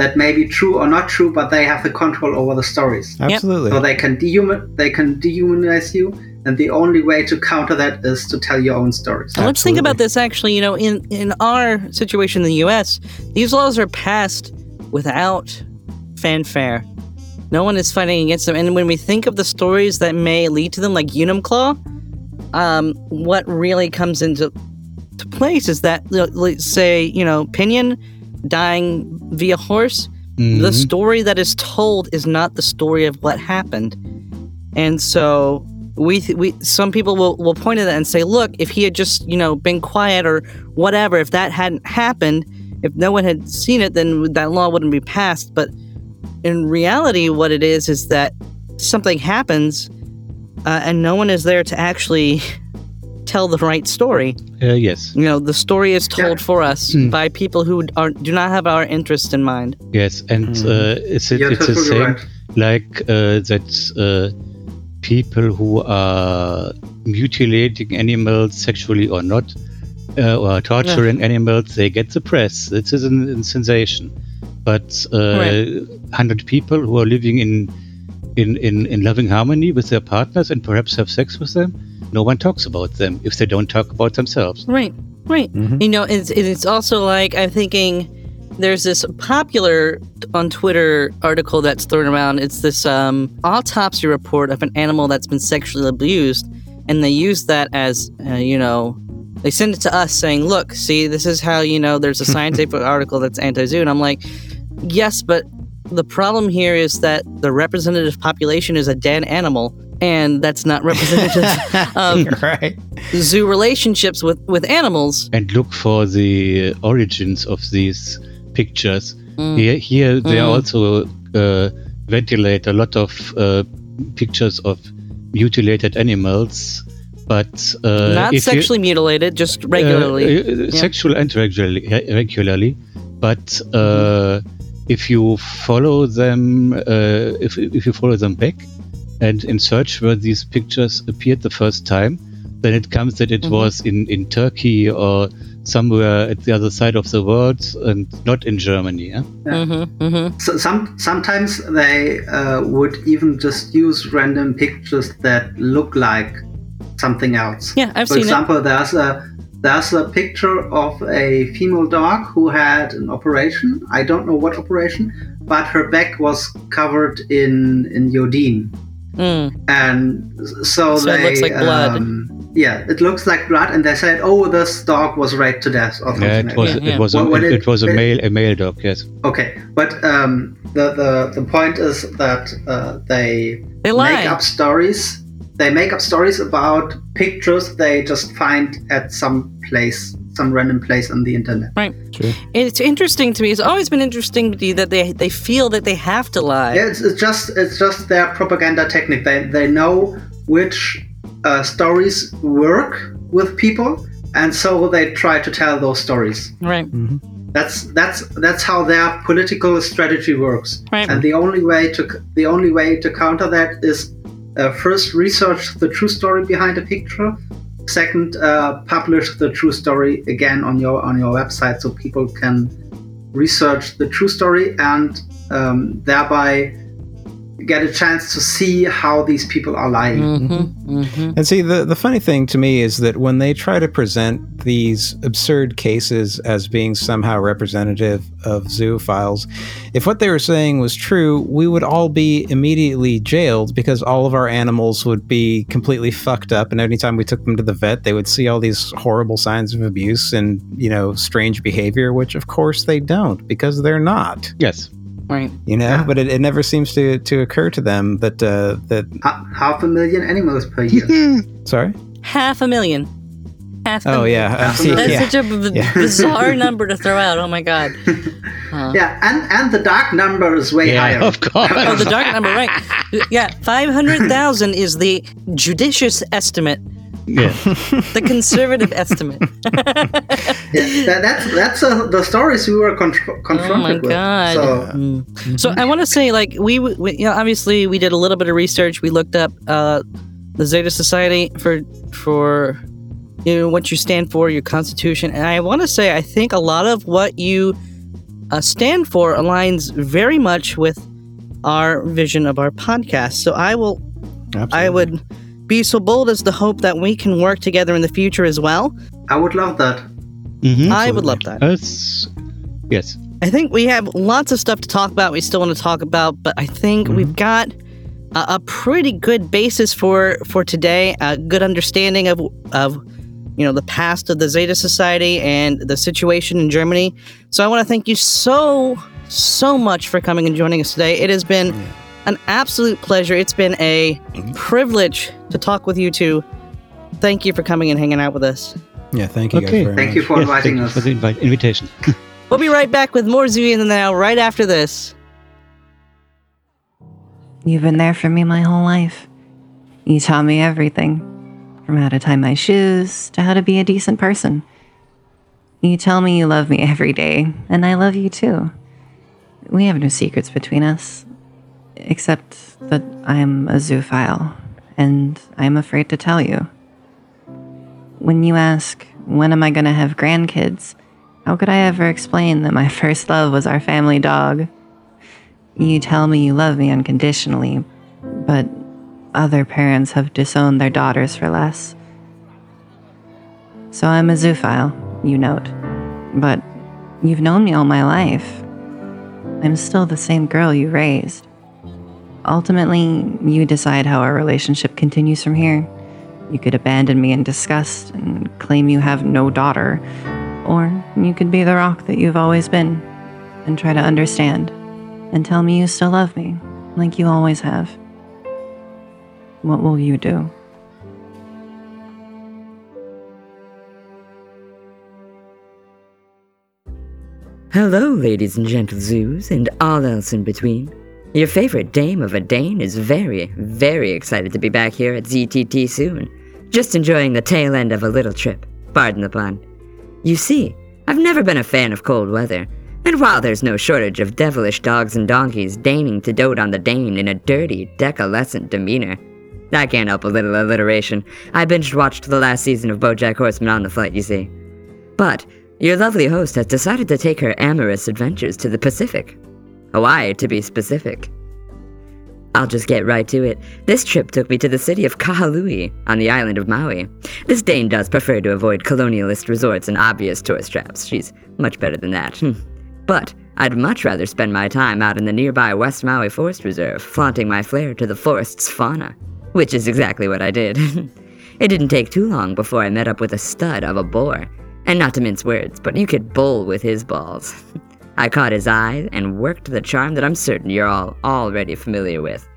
that may be true or not true, but they have the control over the stories. Absolutely. So they can dehuman they can dehumanize you, and the only way to counter that is to tell your own stories. And let's think about this actually, you know, in, in our situation in the US, these laws are passed without fanfare. No one is fighting against them. And when we think of the stories that may lead to them, like Enumclaw, um, what really comes into to place is that, let's say, you know, Pinyan dying via horse, the Mhm. story that is told is not the story of what happened. And so we th- we some people will will point at that and say, look, if he had just you know been quiet or whatever, if that hadn't happened, if no one had seen it, then that law wouldn't be passed. But in reality, what it is is that something happens, uh, and no one is there to actually tell the right story. Uh, yes, You know, the story is told Yeah. for us Mm. by people who are do not have our interest in mind. yes, and uh, it's it, You're it's the same right. like uh, that. Uh, people who are mutilating animals sexually or not, uh, or torturing animals, they get the press. This is a, a sensation. But uh, Right. hundred people who are living in, in in in loving harmony with their partners and perhaps have sex with them, no one talks about them if they don't talk about themselves. Right, right. You know, it's it's also like I'm thinking. There's this popular on Twitter article that's thrown around. It's this um, autopsy report of an animal that's been sexually abused, and they use that as uh, you know, they send it to us saying, "Look, see, this is how you know there's a scientific article that's anti-zoo." And I'm like, "Yes, but the problem here is that the representative population is a dead animal." And that's not representative of right. zoo relationships with, with animals. and look for the origins of these pictures. Mm. Here, here they Mm. also uh, ventilate a lot of uh, pictures of mutilated animals, but uh, Not if you- sexually mutilated, just regularly. uh, uh, sexual and regularly, uh, regularly. But uh, if you follow them, uh, if if you follow them back, and in search where these pictures appeared the first time, then it comes that it Mhm. was in in Turkey or somewhere at the other side of the world and not in Germany. Yeah? hmm hmm So some sometimes they uh, would even just use random pictures that look like something else. Yeah, I've For seen example, there's a there's a picture of a female dog who had an operation. I don't know what operation, but her back was covered in in iodine, it. Mm. and so, So it they looks like blood. Um, yeah, it looks like blood, and they said, "Oh, this dog was raped to death," or something. Yeah, it was Yeah, yeah. it was a, When- when it, it- it was a male a male dog. Yes. Okay, but um, the, the the point is that uh, they They lie. make up stories. They make up stories about pictures they just find at some place, some random place on the internet. Right. It's interesting to me. It's always been interesting to me that they they feel that they have to lie. Yeah, it's, it's just it's just their propaganda technique. They they know which uh, stories work with people, and so they try to tell those stories. Right. That's that's that's how their political strategy works. Right. And the only way to the only way to counter that is uh, first research the true story behind a picture. Second, uh, publish the true story again on your on your website so people can research the true story and um, thereby get a chance to see how these people are lying. Mm-hmm. Mm-hmm. And see, the, the funny thing to me is that when they try to present these absurd cases as being somehow representative of zoophiles, if what they were saying was true, we would all be immediately jailed because all of our animals would be completely fucked up. And anytime we took them to the vet, they would see all these horrible signs of abuse and, you know, strange behavior, which of course they don't because they're not. Yes. Right. You know, Yeah. but it, it never seems to, to occur to them that uh, that Ha- half a million animals per year. sorry. Half a million. Half. a Oh million. yeah, Uh, million. That's yeah. such a b- Yeah. bizarre number to throw out. Oh my god. yeah, and and the dark number is way Yeah, higher. of course. Oh, the dark number, right? Yeah, five hundred thousand is the judicious estimate, Yeah. the conservative estimate. Yeah, that, that's that's uh, the stories we were contr- confronted Oh my with. god. So Mm. So I want to say, like, we, we, you know, obviously we did a little bit of research. We looked up uh, the Zeta Society for for you know what you stand for, your constitution, and I want to say I think a lot of what you uh, stand for aligns very much with our vision of our podcast. So I will I would be so bold as to hope that we can work together in the future as well. I would love that. Mhm. I would love that. That's yes. I think we have lots of stuff to talk about. We still want to talk about, but I think we've got a, a pretty good basis for for today. A good understanding of of you know the past of the Zeta Society and the situation in Germany. So I want to thank you so so much for coming and joining us today. It has been an absolute pleasure. It's been a mm-hmm. privilege to talk with you two. Thank you for coming and hanging out with us. Yeah, thank you guys Okay. very Thank much. you for Yes, inviting us. for the invite, invitation. We'll be right back with more Zooey in the Now right after this. You've been there for me my whole life. You taught me everything from how to tie my shoes to how to be a decent person. You tell me you love me every day, and I love you too. We have no secrets between us, except that I'm a zoophile, and I'm afraid to tell you. When you ask, when am I going to have grandkids? How could I ever explain that my first love was our family dog? You tell me you love me unconditionally, but other parents have disowned their daughters for less. So I'm a zoophile, you note. But you've known me all my life. I'm still the same girl you raised. Ultimately, you decide how our relationship continues from here. You could abandon me in disgust and claim you have no daughter, or you could be the rock that you've always been and try to understand and tell me you still love me, like you always have. What will you do? Hello, ladies and gentle zoos, and all else in between. Your favorite dame of a Dane is very, very excited to be back here at ZTT soon. Just enjoying the tail end of a little trip, pardon the pun. You see, I've never been a fan of cold weather, and while there's no shortage of devilish dogs and donkeys deigning to dote on the Dane in a dirty, decalescent demeanor, I can't help a little alliteration. I binge watched the last season of BoJack Horseman on the flight, you see. But your lovely host has decided to take her amorous adventures to the Pacific. Hawaii, to be specific. I'll just get right to it. This trip took me to the city of Kahului on the island of Maui. This Dane does prefer to avoid colonialist resorts and obvious tourist traps. She's much better than that. Hmm. but I'd much rather spend my time out in the nearby West Maui Forest Reserve, flaunting my flair to the forest's fauna. Which is exactly what I did. it didn't take too long before I met up with a stud of a boar. And not to mince words, but you could bowl with his balls. I caught his eye and worked the charm that I'm certain you're all already familiar with.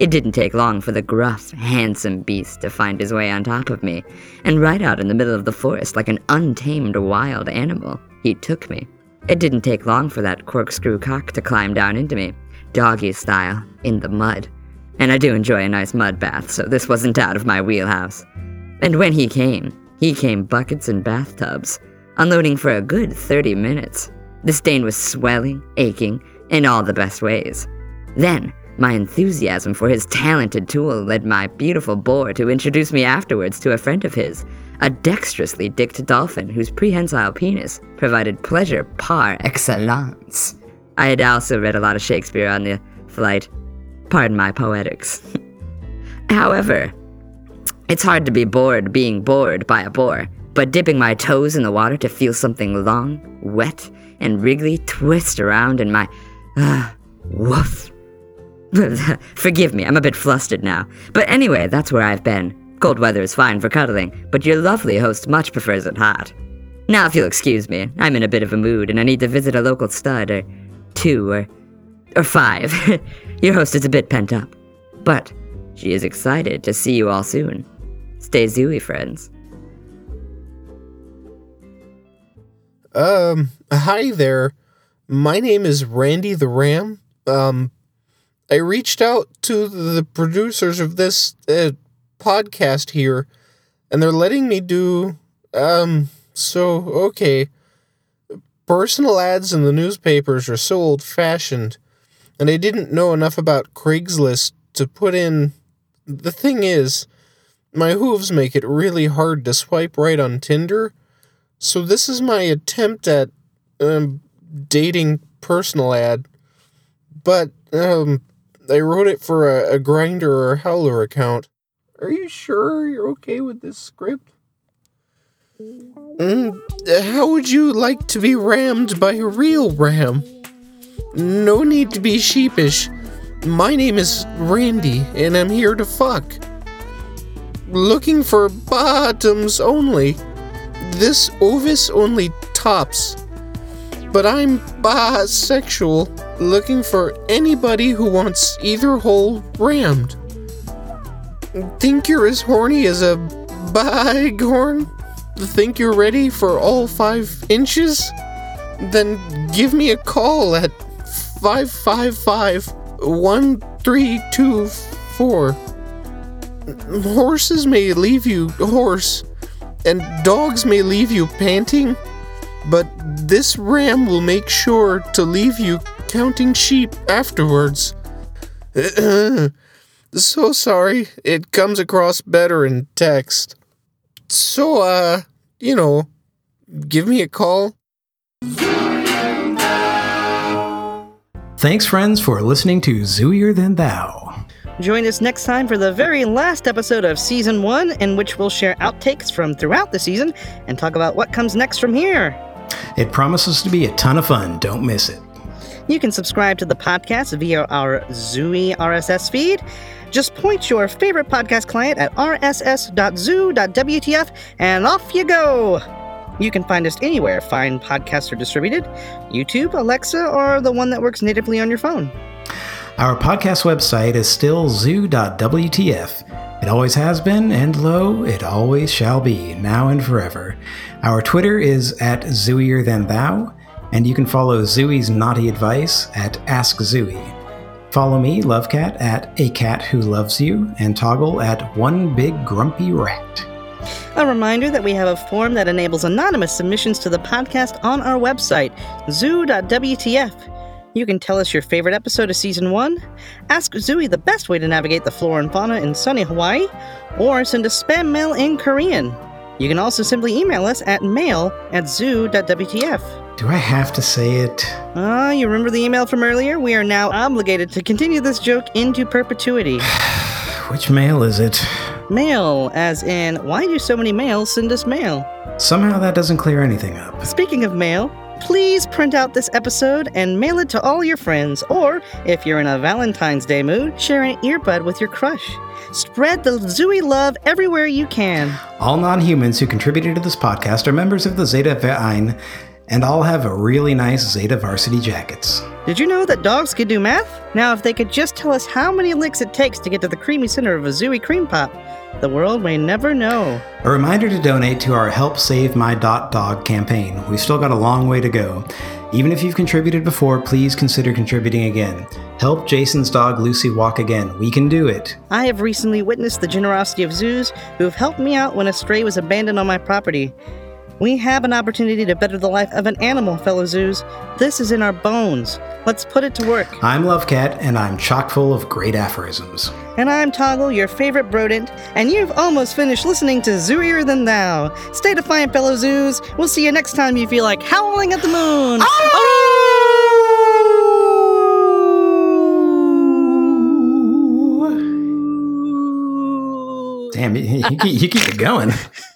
It didn't take long for the gruff, handsome beast to find his way on top of me, and right out in the middle of the forest like an untamed wild animal, he took me. It didn't take long for that corkscrew cock to climb down into me, doggy style, in the mud. And I do enjoy a nice mud bath, so this wasn't out of my wheelhouse. And when he came, he came buckets and bathtubs, unloading for a good 30 minutes. The stain was swelling, aching, in all the best ways. Then, my enthusiasm for his talented tool led my beautiful boar to introduce me afterwards to a friend of his, a dexterously dicked dolphin whose prehensile penis provided pleasure par excellence. I had also read a lot of Shakespeare on the flight. Pardon my poetics. However, it's hard to be bored being bored by a boar, but dipping my toes in the water to feel something long, wet, and wriggly twist around in my. Uh, woof. Forgive me, I'm a bit flustered now. But anyway, that's where I've been. Cold weather is fine for cuddling, but your lovely host much prefers it hot. Now, if you'll excuse me, I'm in a bit of a mood and I need to visit a local stud or two or. or five. your host is a bit pent up. But she is excited to see you all soon. Stay zooey, friends. Um, hi there. My name is Randy the Ram. Um, I reached out to the producers of this uh, podcast here, and they're letting me do, um, so, okay. Personal ads in the newspapers are so old fashioned, and I didn't know enough about Craigslist to put in. The thing is, my hooves make it really hard to swipe right on Tinder. So this is my attempt at um, dating personal ad, but um, I wrote it for a, a Grindr or howler account. Are you sure you're okay with this script? Mm, how would you like to be rammed by a real ram? No need to be sheepish. My name is Randy, and I'm here to fuck. Looking for bottoms only. This Ovis only tops. But I'm bisexual. looking for anybody who wants either hole rammed. Think you're as horny as a bighorn? Think you're ready for all five inches? Then give me a call at 555 1324. Horses may leave you hoarse, and dogs may leave you panting, but this ram will make sure to leave you counting sheep afterwards. so sorry, it comes across better in text. So, uh, you know, give me a call. Thanks, friends, for listening to Zooier Than Thou. Join us next time for the very last episode of Season 1, in which we'll share outtakes from throughout the season and talk about what comes next from here. It promises to be a ton of fun. Don't miss it. You can subscribe to the podcast via our Zooey RSS feed. Just point your favorite podcast client at rss.zoo.wtf and off you go. You can find us anywhere fine podcasts are distributed YouTube, Alexa, or the one that works natively on your phone. Our podcast website is still zoo.wtf. It always has been, and lo, it always shall be, now and forever. Our Twitter is at Zooier Than Thou, and you can follow Zooey's naughty advice at Ask Zooey. Follow me, Lovecat, at A Cat Who Loves You, and Toggle at One Big Grumpy Rat. A reminder that we have a form that enables anonymous submissions to the podcast on our website, zoo.wtf. You can tell us your favorite episode of season one, ask Zooey the best way to navigate the flora and fauna in sunny Hawaii, or send a spam mail in Korean. You can also simply email us at mail at zoo.wtf. Do I have to say it? Ah, you remember the email from earlier? We are now obligated to continue this joke into perpetuity. Which mail is it? Mail, as in, why do so many males send us mail? Somehow that doesn't clear anything up. Speaking of mail, please print out this episode and mail it to all your friends, or if you're in a Valentine's Day mood, share an earbud with your crush. Spread the Zooey love everywhere you can. All non humans who contributed to this podcast are members of the Zeta Verein, and all have a really nice Zeta varsity jackets. Did you know that dogs could do math? Now, if they could just tell us how many licks it takes to get to the creamy center of a Zooey cream pop, the world may never know. A reminder to donate to our Help Save My Dot Dog campaign. We've still got a long way to go. Even if you've contributed before, please consider contributing again. Help Jason's dog Lucy walk again. We can do it. I have recently witnessed the generosity of zoos who have helped me out when a stray was abandoned on my property. We have an opportunity to better the life of an animal, fellow zoos. This is in our bones. Let's put it to work. I'm Lovecat, and I'm chock full of great aphorisms. And I'm Toggle, your favorite brodent, and you've almost finished listening to Zooier Than Thou. Stay defiant, fellow zoos. We'll see you next time you feel like howling at the moon. Oh! Damn, you, you, keep, you keep it going.